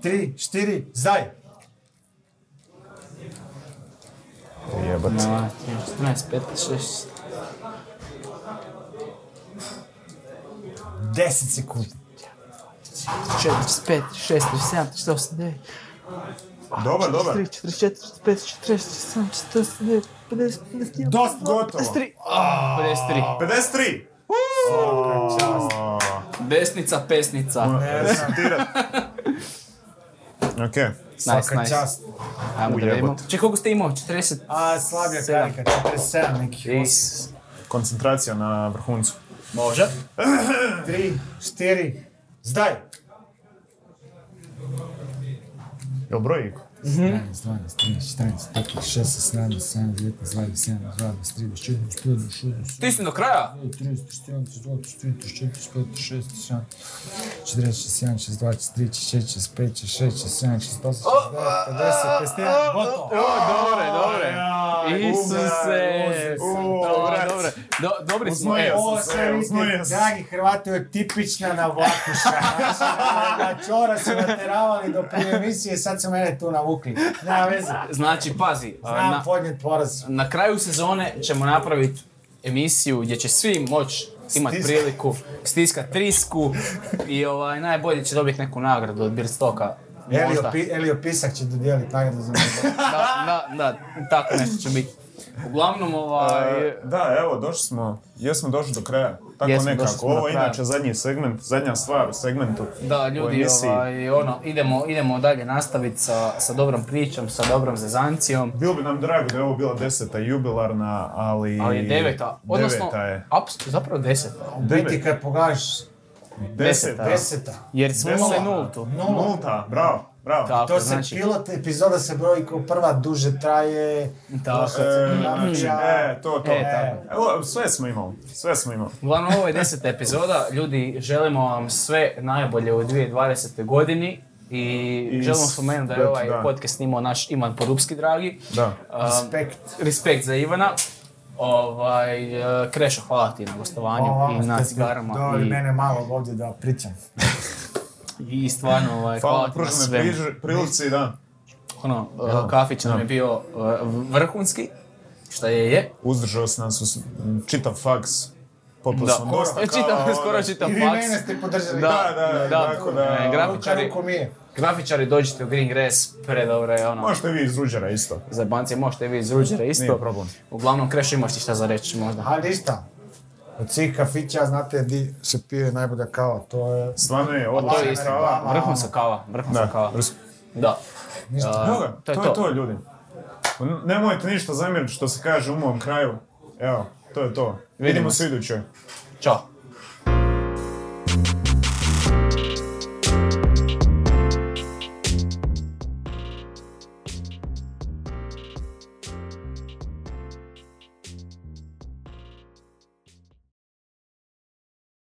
Tri, štiri, zdaj. Ебать. 14, 5, 6. 10 секунд. 4, 5, 6, 7, 8, 9. Добър, добър. 3, 4, 4, 5, 4, 7, 49, 50, 51. Доста готово. 53. 53. 53. Десница, песница. Е, Окей. Nice, nice. čast. Ajmo, da vemo. Če koliko ste imeli? 40? A, slabja karika, 47 nekih. Koncentracija na vrhuncu. Može. 3, 4, zdaj. Jo, broj, Iko. страниц, 12, 14, 15, 17, 18, 19, 20, 23, 24, 25, Ти си накрая? 30, 31, 32, 33, 34, 35, 36, 37, 40, 61, 62, 63, 64, 50, пести. Готово. Добре, добре. Исусе. Добре, добре. Do- dobri smo. Ovo sve vidite, dragi Hrvati, je tipična navlakuša. Znači, na čora su nateravali do prije emisije, sad su mene tu navukli. Nema veze. Znači, pazi, Znam na, podnijet poraz. na kraju sezone ćemo napraviti emisiju gdje će svi moći imati priliku stiskat trisku i ovaj, najbolji će dobiti neku nagradu od Birstoka. Elio, Elio Pisak će dodijeliti nagradu za mene. Da, da, da, tako nešto će biti. Uglavnom, ovaj, E, Da, evo, došli smo, jesmo došli do kraja. Tako Jesmo, nekako. Ovo je inače zadnji segment, zadnja stvar u segmentu. Da, ljudi, ovaj, ono, idemo, idemo dalje nastaviti sa, sa dobrom pričom, sa dobrom zezancijom. Bilo bi nam drago da je ovo bila deseta jubilarna, ali... Ali je deveta, odnosno, Deveta je. aps- zapravo deseta. U biti kad pogledaš Deseta. deseta. Jer smo imali nultu. Nula. Nulta, bravo, bravo. Tako, To se znači, pilot epizoda se broji kao prva duže traje. Tako. loša fotografija. znači, e, to, to. E, tako. Evo, sve smo imali, sve smo imali. Uglavnom, ovo je deseta epizoda. Ljudi, želimo vam sve najbolje u 2020. godini. I, I želimo s- spomenuti da je da, ovaj da. podcast snimao naš Ivan Porupski, dragi. Da. Um, Respekt. respekt za Ivana. Ovaj, e, Krešo, hvala ti na gostovanju i na cigarama. doveli I, mene malo ovdje da pričam. I stvarno, ovaj, Hvala hvala ti na prilici, da. Ono, e, kafić nam je bio e, vrhunski, šta je je. Uzdržao se nas čitav faks. Popio Da, sam dosta čitam, ono. skoro čitam I vi faks. mene ste podržali. Da, Da, da, tako da, E, ono, grafičari, Ruku mi je. grafičari dođite u Green Grass, predobro je ono. Možete vi iz Ruđera isto. Za banci možete vi iz Ruđera isto. Nije problem. Uglavnom, Kreš imaš ti šta za reći možda. A ništa. Od svih kafića, znate di se pije najbolja kava, to je... Stvarno je odlična je kava. Vrhunska kava, vrhunska Da, kava. Da. Ništa. Evo ga, to je to je to ljudi. Nemojte ništa zamjeriti što se kaže u mom kraju. Evo, to je to. Vidimo Vidimo se u idućoj. Ćao.